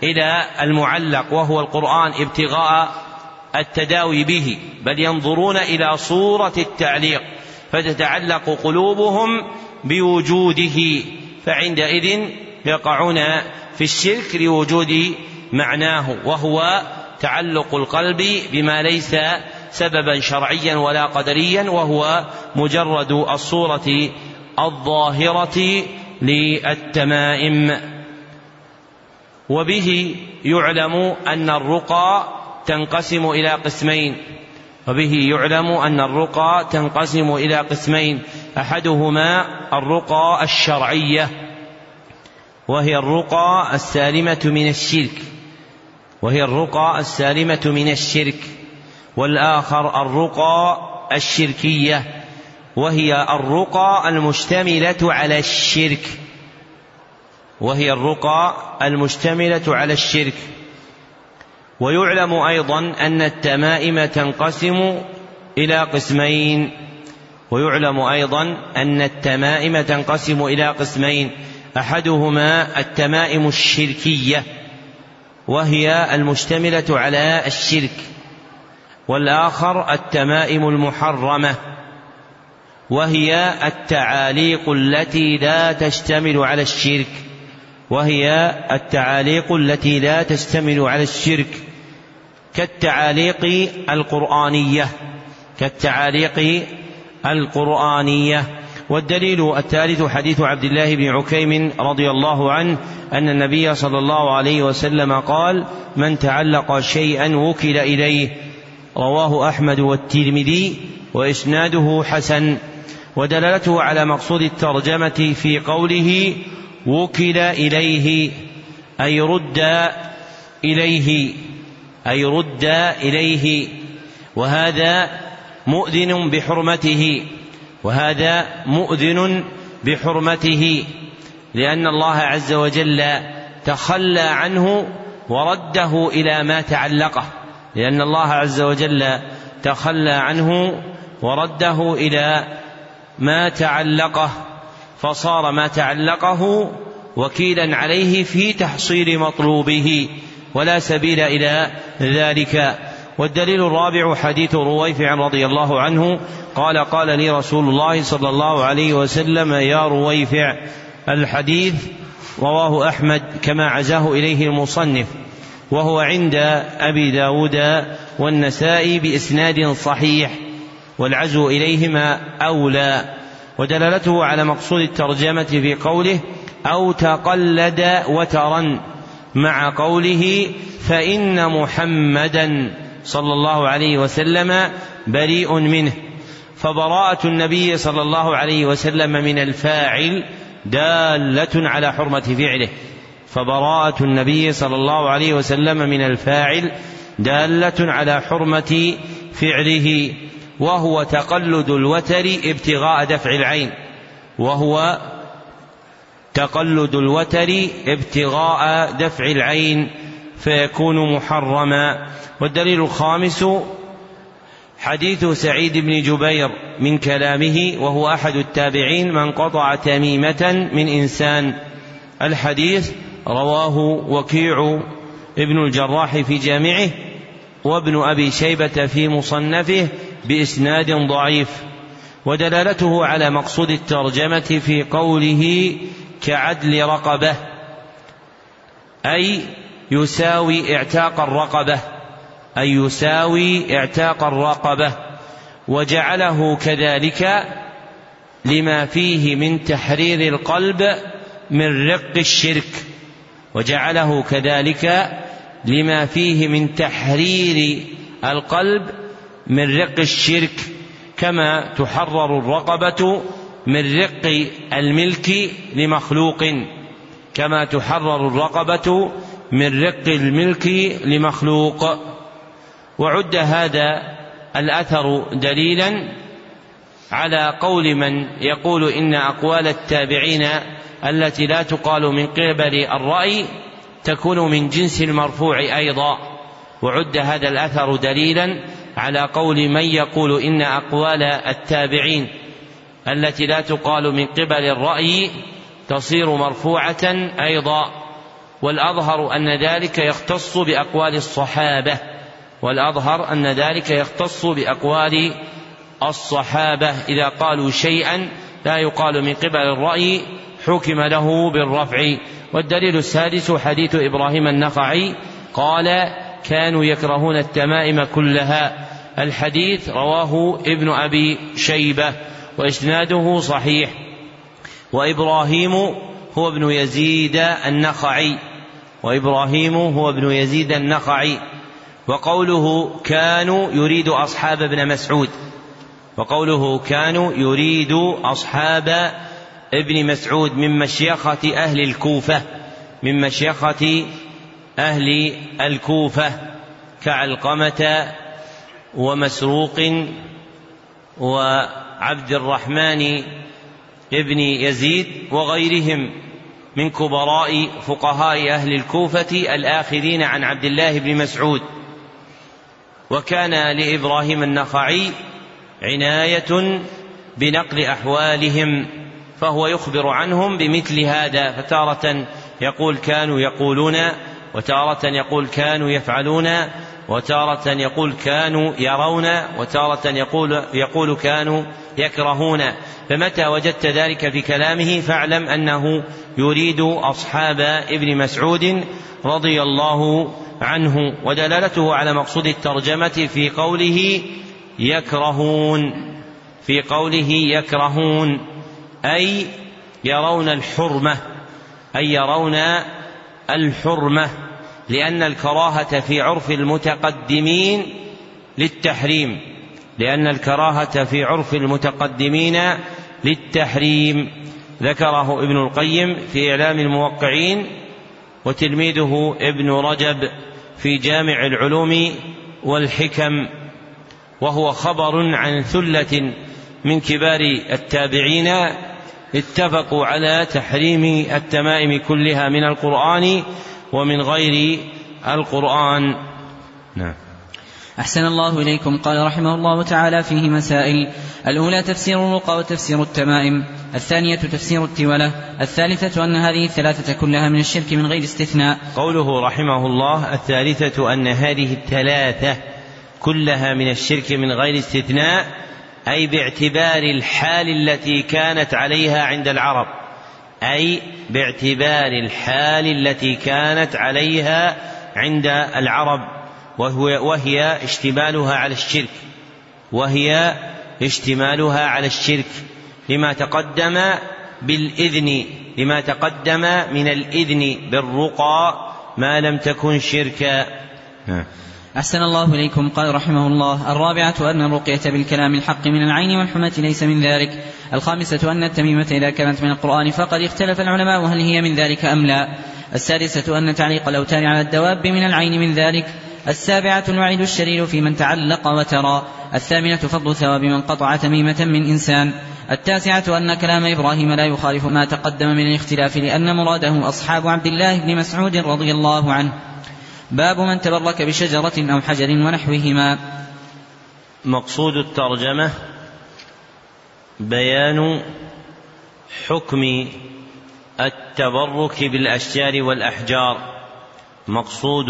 إلى المعلق وهو القرآن ابتغاء التداوي به بل ينظرون إلى صورة التعليق. فتتعلق قلوبهم بوجوده فعندئذ يقعون في الشرك لوجود معناه وهو تعلق القلب بما ليس سببا شرعيا ولا قدريا وهو مجرد الصورة الظاهرة للتمائم. وبه يعلم أن الرقى تنقسم إلى قسمين. وبه يعلم أن الرقى تنقسم إلى قسمين أحدهما الرقى الشرعية وهي الرقى السالمة من الشرك وهي الرقى السالمة من الشرك والآخر الرقى الشركية وهي الرقى المشتملة على الشرك وهي الرقى المشتملة على الشرك. ويعلم أيضا أن التمائم تنقسم إلى قسمين. ويعلم أيضا أن التمائم تنقسم إلى قسمين. أحدهما التمائم الشركية وهي المشتملة على الشرك. والآخر التمائم المحرمة وهي التعاليق التي لا تشتمل على الشرك. وهي التعاليق التي لا تشتمل على الشرك. كالتعاليق القرآنية كالتعاليق القرآنية. والدليل الثالث حديث عبد الله بن عكيم رضي الله عنه أن النبي صلى الله عليه وسلم قال من تعلق شيئا وكل إليه رواه أحمد والترمذي وإسناده حسن. ودلالته على مقصود الترجمة في قوله وكل إليه أي رد إليه أي رد إليه وهذا مؤذن بحرمته وهذا مؤذن بحرمته لأن الله عز وجل تخلى عنه ورده إلى ما تعلقه لأن الله عز وجل تخلى عنه ورده إلى ما تعلقه فصار ما تعلقه وكيلا عليه في تحصيل مطلوبه. ولا سبيل إلى ذلك. والدليل الرابع حديث رويفع رضي الله عنه قال قال لي رسول الله صلى الله عليه وسلم يا رويفع الحديث رواه أحمد كما عزاه إليه المصنف وهو عند أبي داود والنسائي بإسناد صحيح والعزو إليهما أولى. ودلالته على مقصود الترجمة في قوله أو تقلد وترا مع قوله فإن محمدا صلى الله عليه وسلم بريء منه. فبراءة النبي صلى الله عليه وسلم من الفاعل دالة على حرمة فعله. فبراءة النبي صلى الله عليه وسلم من الفاعل دالة على حرمة فعله. وهو تقلد الوتر ابتغاء دفع العين. وهو تقلد الوتر ابتغاء دفع العين فيكون محرما. والدليل الخامس حديث سعيد بن جبير من كلامه وهو أحد التابعين من قطع تميمة من إنسان. الحديث رواه وكيع ابن الجراح في جامعه وابن أبي شيبة في مصنفه بإسناد ضعيف. ودلالته على مقصود الترجمة في قوله كعدل رقبة أي يساوي اعتاق الرقبة أي يساوي اعتاق الرقبة وجعله كذلك لما فيه من تحرير القلب من رق الشرك وجعله كذلك لما فيه من تحرير القلب من رق الشرك كما تحرر الرقبة من رق الملك لمخلوق كما تحرر الرقبة من رق الملك لمخلوق. وعد هذا الأثر دليلا على قول من يقول إن أقوال التابعين التي لا تقال من قبل الرأي تكون من جنس المرفوع أيضا. وعد هذا الأثر دليلا على قول من يقول إن أقوال التابعين التي لا تقال من قبل الرأي تصير مرفوعة أيضا والأظهر أن ذلك يختص بأقوال الصحابة والأظهر أن ذلك يختص بأقوال الصحابة. إذا قالوا شيئا لا يقال من قبل الرأي حكم له بالرفع. والدليل السادس حديث إبراهيم النخعي قال كانوا يكرهون التمائم كلها الحديث رواه ابن أبي شيبة. وإسناده صحيح. وإبراهيم هو ابن يزيد النخعي. وإبراهيم هو ابن يزيد النخعي. وقوله كانوا يريد أصحاب ابن مسعود. وقوله كانوا يريد أصحاب ابن مسعود من مشيخة أهل الكوفة. من مشيخة أهل الكوفة. كعلقمة ومسروق وعبد الرحمن ابن يزيد وغيرهم من كبراء فقهاء أهل الكوفة الآخذين عن عبد الله بن مسعود. وكان لإبراهيم النخعي عناية بنقل أحوالهم فهو يخبر عنهم بمثل هذا فتارة يقول كانوا يقولون وتارة يقول كانوا يفعلون وتارة يقول كانوا يرون وتارة يقول يقول كانوا يكرهون. فمتى وجدت ذلك في كلامه؟ فاعلم أنه يريد أصحاب ابن مسعود رضي الله عنه ودلالته على مقصود الترجمة في قوله يكرهون في قوله يكرهون أي يرون الحرمة أي يرون الحرمة. لأن الكراهة في عرف المتقدمين للتحريم. لأن الكراهة في عرف المتقدمين للتحريم. ذكره ابن القيم في إعلام الموقعين وتلميذه ابن رجب في جامع العلوم والحكم وهو خبر عن ثلة من كبار التابعين اتفقوا على تحريم التمائم كلها من القرآن ومن غير القرآن. نعم. أحسن الله إليكم. قال رحمه الله تعالى فيه مسائل. الأولى تفسير الرقى وتفسير التمائم. الثانية تفسير التولة. الثالثة أن هذه الثلاثة كلها من الشرك من غير استثناء. قوله رحمه الله الثالثة أن هذه الثلاثة كلها من الشرك من غير استثناء أي باعتبار الحال التي كانت عليها عند العرب. أي باعتبار الحال التي كانت عليها عند العرب وهي, وهي اشتمالها على الشرك. وهي اشتمالها على الشرك. لما تقدم بالإذن لما تقدم من الإذن بالرقى ما لم تكن شركا. نعم. أحسن الله إليكم. قال رحمه الله الرابعة أن الرقية بالكلام الحق من العين والحمة ليس من ذلك. الخامسة أن التميمة إذا كانت من القرآن فقد اختلف العلماء هل هي من ذلك أم لا. السادسة أن تعليق الأوتار على الدواب من العين من ذلك. السابعة الوعيد الشرير في من تعلق وترى. الثامنة فضل ثواب من قطع تميمة من إنسان. التاسعة أن كلام إبراهيم لا يخالف ما تقدم من الاختلاف لأن مراده أصحاب عبد الله بن مسعود رضي الله عنه. باب من تبرك بشجرة أو حجر ونحوهما. مقصود الترجمة بيان حكم التبرك بالأشجار والأحجار. مقصود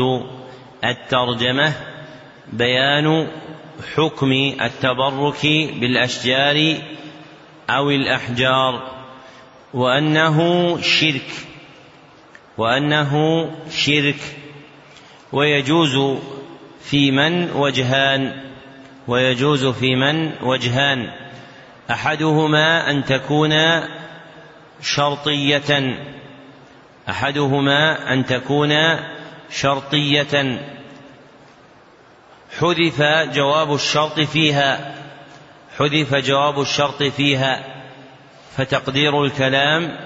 الترجمة بيان حكم التبرك بالأشجار أو الأحجار وأنه شرك وأنه شرك. ويجوز في من وجهان ويجوز في من وجهان. أحدهما أن تكون شرطية أحدهما أن تكون شرطية. حذف جواب الشرط فيها حذف جواب الشرط فيها. فتقدير الكلام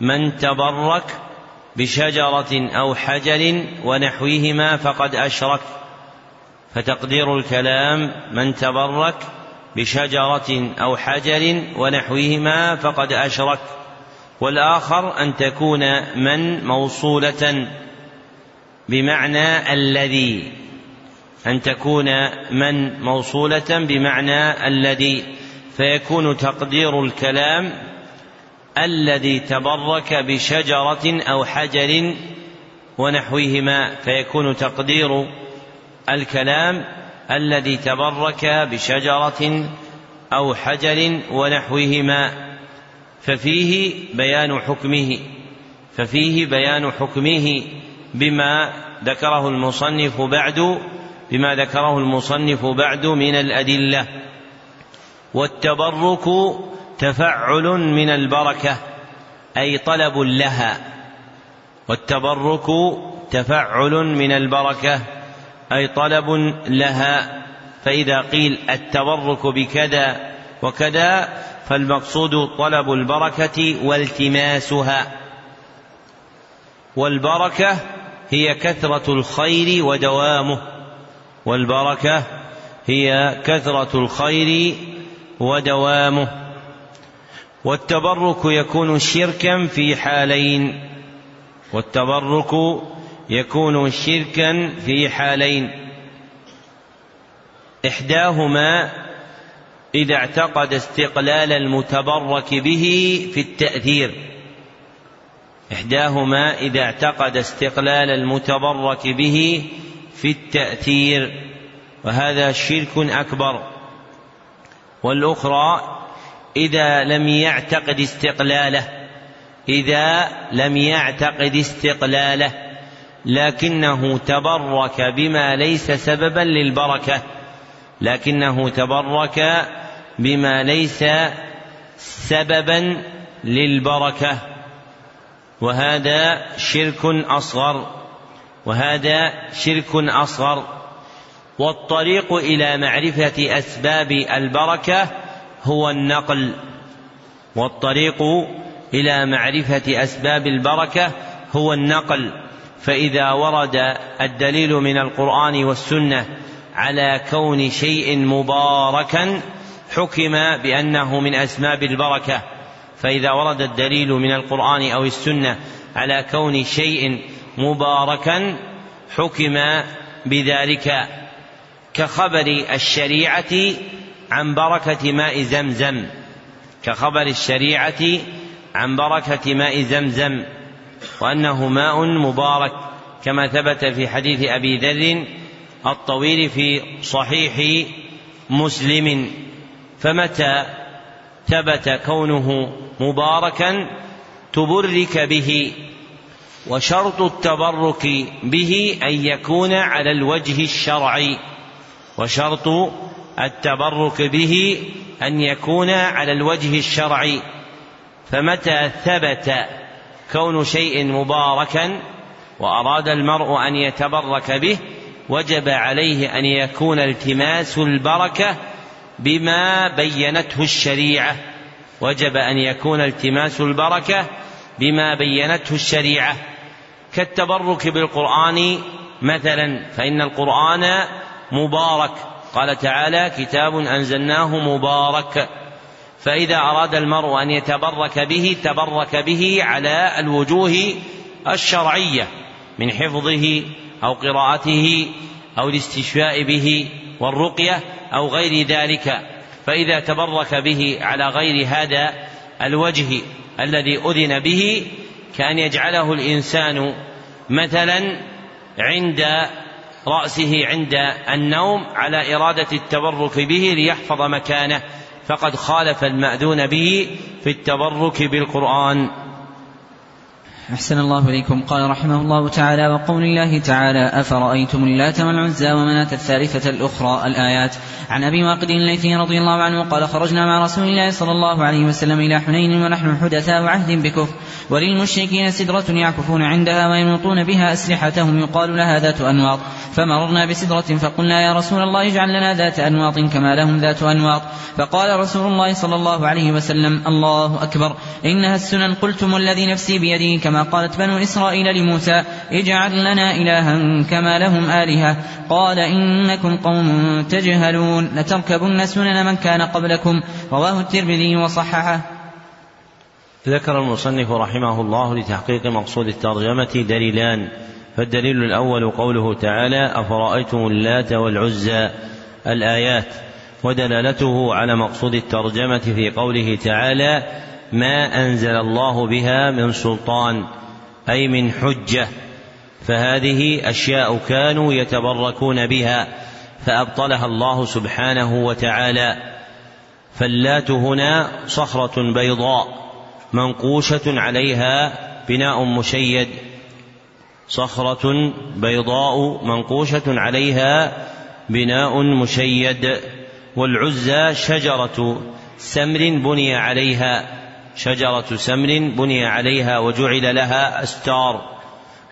من تبرك بشجرة أو حجر ونحوهما فقد أشرك. فتقدير الكلام من تبرك بشجرة أو حجر ونحوهما فقد أشرك. والآخر أن تكون من موصولة بمعنى الذي. أن تكون من موصولة بمعنى الذي. فيكون تقدير الكلام الذي تبرك بشجرة أو حجر ونحوهما فيكون تقدير الكلام الذي تبرك بشجرة أو حجر ونحوهما ففيه بيان حكمه ففيه بيان حكمه بما ذكره المصنف بعد بما ذكره المصنف بعد من الأدلة. والتبرك تفعل من البركة أي طلب لها. والتبرك تفعل من البركة أي طلب لها. فإذا قيل التبرك بكذا وكذا فالمقصود طلب البركة والتماسها. والبركة هي كثرة الخير ودوامه. والبركة هي كثرة الخير ودوامه. والتبرك يكون شركا في حالين. والتبرك يكون شركا في حالين. إحداهما إذا اعتقد استقلال المتبرك به في التأثير. إحداهما إذا اعتقد استقلال المتبرك به في التأثير. وهذا شرك أكبر. والأخرى إذا لم يعتقد استقلاله إذا لم يعتقد استقلاله لكنه تبرك بما ليس سببا للبركة لكنه تبرك بما ليس سببا للبركة. وهذا شرك أصغر وهذا شرك أصغر. والطريق إلى معرفة أسباب البركة هو النقل والطريق إلى معرفة أسباب البركة هو النقل. فإذا ورد الدليل من القرآن والسنة على كون شيء مباركا حكم بأنه من أسباب البركة. فإذا ورد الدليل من القرآن أو السنة على كون شيء مباركا حكم بذلك كخبر الشريعة عن بركة ماء زمزم كخبر الشريعة عن بركة ماء زمزم وأنه ماء مبارك كما ثبت في حديث أبي ذر الطويل في صحيح مسلم. فمتى ثبت كونه مباركا تبرك به وشرط التبرك به أن يكون على الوجه الشرعي وشرط التبرك به أن يكون على الوجه الشرعي. فمتى ثبت كون شيء مباركا وأراد المرء أن يتبرك به وجب عليه أن يكون التماس البركة بما بينته الشريعة. وجب أن يكون التماس البركة بما بينته الشريعة. كالتبرك بالقرآن مثلا فإن القرآن مبارك. قال تعالى كتاب أنزلناه مبارك فإذا أراد المرء أن يتبرك به تبرك به على الوجوه الشرعية من حفظه أو قراءته أو الاستشفاء به والرقية أو غير ذلك فإذا تبرك به على غير هذا الوجه الذي أذن به كان يجعله الإنسان مثلا عند رأسه عند النوم على إرادة التبرك به ليحفظ مكانه. فقد خالف المأذون به في التبرك بالقرآن. أحسن الله إليكم. قال رحمه الله تعالى وقول الله تعالى أفرأيتم اللات والعزى ومناة الثالثة الأخرى؟ الآيات. عن أبي واقد الليثي رضي الله عنه قال خرجنا مع رسول الله صلى الله عليه وسلم إلى حنين ونحن حدثاء عهد بكفر وللمشركين سدرة يعكفون عندها وينوطون بها أسلحتهم يقال لها ذات أنواط. فمررنا بسدرة فقلنا يا رسول الله اجعل لنا ذات أنواط كما لهم ذات أنواط. فقال رسول الله صلى الله عليه وسلم الله أكبر. إنها السنن قلتم والذي نفسي بيده كما قالت بنو إسرائيل لموسى اجعل لنا إلها كما لهم آلهة. قال إنكم قوم تجهلون لتركبن سنن من كان قبلكم. رواه الترمذي وصححه. ذكر المصنف رحمه الله لتحقيق مقصود الترجمة دليلان. فالدليل الأول قوله تعالى أفرأيتم اللات والعزى الآيات. ودلالته على مقصود الترجمة في قوله تعالى ما أنزل الله بها من سلطان أي من حجة. فهذه أشياء كانوا يتبركون بها فأبطلها الله سبحانه وتعالى. فاللات هنا صخرة بيضاء منقوشة عليها بناء مشيد. صخرة بيضاء منقوشة عليها بناء مشيد. والعزى شجرة سمر بني عليها. شجرة سمر بني عليها وجعل لها أستار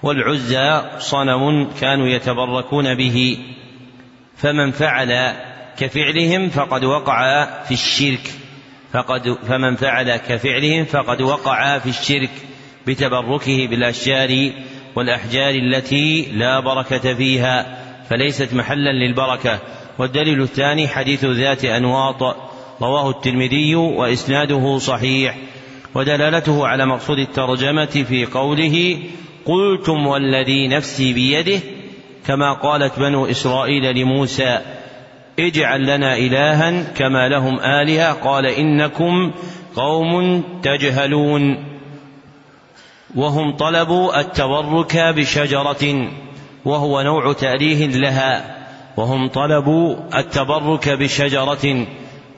والعزى صنم كانوا يتبركون به. فمن فعل كفعلهم فقد وقع في الشرك. فقد فمن فعل كفعلهم فقد وقع في الشرك بتبركه بالأشجار والأحجار التي لا بركة فيها فليست محلا للبركة. والدليل الثاني حديث ذات أنواط رواه الترمذي وإسناده صحيح. ودلالته على مقصود الترجمة في قوله قلتم والذي نفسي بيده كما قالت بنو إسرائيل لموسى اجعل لنا إلها كما لهم آلهة قال إنكم قوم تجهلون. وهم طلبوا التبرك بشجرة وهو نوع تأليه لها. وهم طلبوا التبرك بشجرة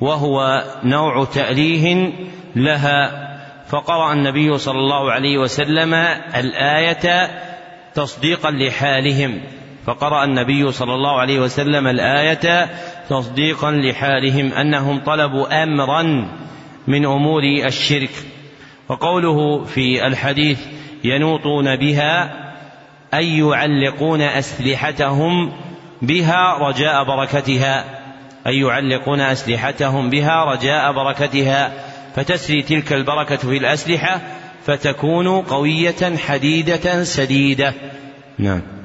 وهو نوع تأليه لها. فقرأ النبي صلى الله عليه وسلم الآية تصديقا لحالهم. فقرأ النبي صلى الله عليه وسلم الآية تصديقا لحالهم أنهم طلبوا أمرا من أمور الشرك. وقوله في الحديث ينوطون بها أي يعلقون أسلحتهم بها رجاء بركتها. أي يعلقون أسلحتهم بها رجاء بركتها. فتسري تلك البركة في الأسلحة فتكون قوية حديدة سديدة. نعم.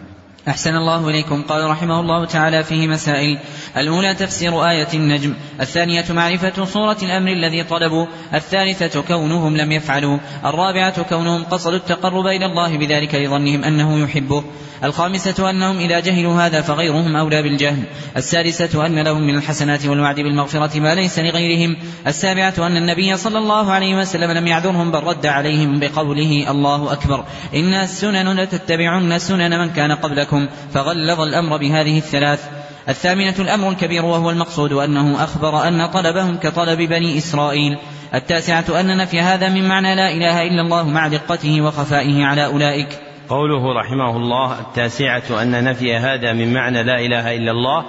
أحسن الله إليكم. قال رحمه الله تعالى فيه مسائل. الأولى تفسير آية النجم. الثانية معرفة صورة الأمر الذي طلبوا. الثالثة كونهم لم يفعلوا. الرابعة كونهم قصدوا التقرب إلى الله بذلك لظنهم أنه يحبه. الخامسة أنهم إذا جهلوا هذا فغيرهم أولى بالجهل. السادسة أن لهم من الحسنات والوعد بالمغفرة ما ليس لغيرهم. السابعة أن النبي صلى الله عليه وسلم لم يعذرهم بل رد عليهم بقوله الله أكبر. إن السنن لتتبعن سنن من كان قبلكم. فغلظ الأمر بهذه الثلاث. الثامنة الأمر الكبير وهو المقصود أنه أخبر أن طلبهم كطلب بني إسرائيل. التاسعة أن نفي هذا من معنى لا إله إلا الله مع دقته وخفائه على أولئك. قوله رحمه الله التاسعة أن نفي هذا من معنى لا إله إلا الله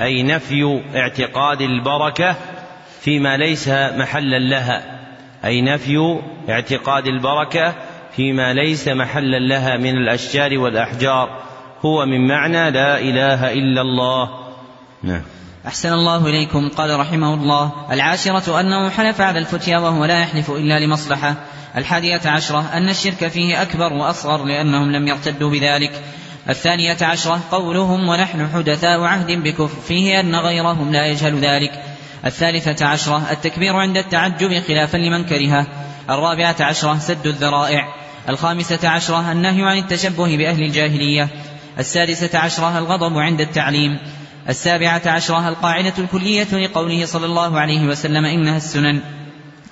أي نفي اعتقاد البركة فيما ليس محلا لها. أي نفي اعتقاد البركة فيما ليس محلا لها من الأشجار والأحجار. هو من معنى لا إله إلا الله. نعم. أحسن الله إليكم. قال رحمه الله العاشرة أنه حلف على الفتيا وهو لا يحلف إلا لمصلحة. الحادية عشرة أن الشرك فيه أكبر وأصغر لأنهم لم يرتدوا بذلك. الثانية عشرة قولهم ونحن حدثاء عهد بكفر فيه أن غيرهم لا يجهل ذلك. الثالثة عشرة التكبير عند التعجب خلافا لمن كرهه. الرابعة عشرة سد الذرائع. الخامسة عشرة النهي عن التشبه بأهل الجاهلية. السادسة عشرة الغضب عند التعليم السابعة عشرة القاعدة الكلية لقوله صلى الله عليه وسلم إنها السنن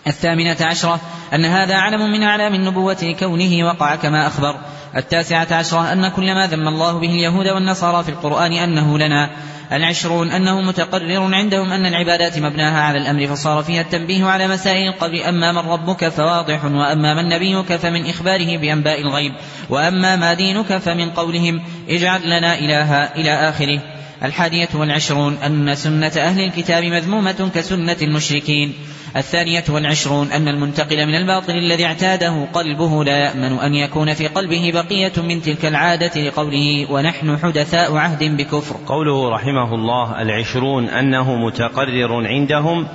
الثامنة عشرة أن هذا علم من أعلام النبوة لكونه وقع كما أخبر التاسعة عشرة أن كل ما ذم الله به اليهود والنصارى في القرآن أنه لنا العشرون أنه متقرر عندهم أن العبادات مبناها على الأمر فصار فيها التنبيه على مسائل القبر. أما من ربك فواضح وأما من نبيك فمن إخباره بأنباء الغيب وأما ما دينك فمن قولهم اجعل لنا إلها إلى آخره. الحادية والعشرون أن سنة أهل الكتاب مذمومة كسنة المشركين. الثانية والعشرون أن المنتقل من الباطل الذي اعتاده قلبه لا يأمن أن يكون في قلبه بقية من تلك العادة لقوله ونحن حدثاء عهد بكفر. قوله رحمه الله العشرون أنه متقرر عندهم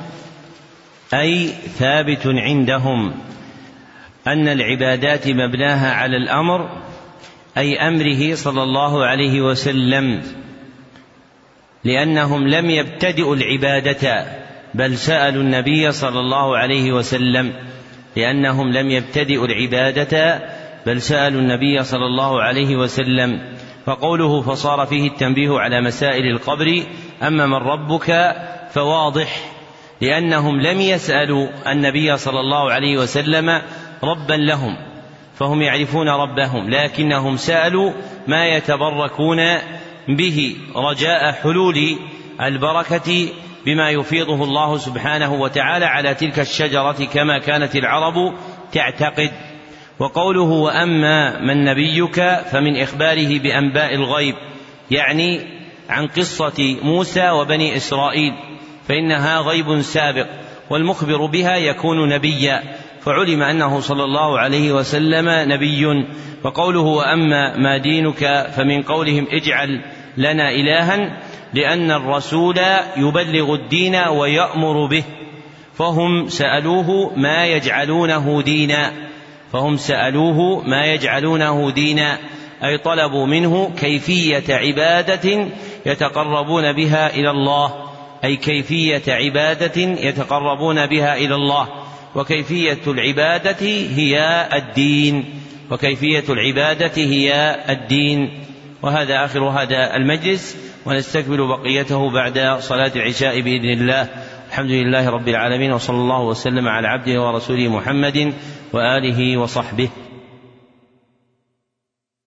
أي ثابت عندهم أن العبادات مبناها على الأمر أي أمره صلى الله عليه وسلم. لأنهم لم يبتدئوا العبادة بل سألوا النبي صلى الله عليه وسلم لأنهم لم يبتدئوا العبادة بل سألوا النبي صلى الله عليه وسلم فقوله فصار فيه التنبيه على مسائل القبر أما من ربك فواضح لأنهم لم يسألوا النبي صلى الله عليه وسلم ربا لهم فهم يعرفون ربهم لكنهم سألوا ما يتبركون به رجاء حلول البركة بما يفيضه الله سبحانه وتعالى على تلك الشجرة كما كانت العرب تعتقد. وقوله وأما من نبيك فمن إخباره بأنباء الغيب يعني عن قصة موسى وبني إسرائيل فإنها غيب سابق والمخبر بها يكون نبيا فعلم أنه صلى الله عليه وسلم نبي. وقوله وأما ما دينك فمن قولهم اجعل لنا الها لأن الرسول يبلغ الدين ويأمر به. فهم سألوه ما يجعلونه دينا. فهم سألوه ما يجعلونه دينا. أي طلبوا منه كيفية عبادة يتقربون بها إلى الله. أي كيفية عبادة يتقربون بها إلى الله. وكيفية العبادة هي الدين. وكيفية العبادة هي الدين. وهذا آخر هذا المجلس ونستكمل بقيته بعد صلاة العشاء بإذن الله. الحمد لله رب العالمين وصلى الله وسلم على عبده ورسوله محمد وآله وصحبه.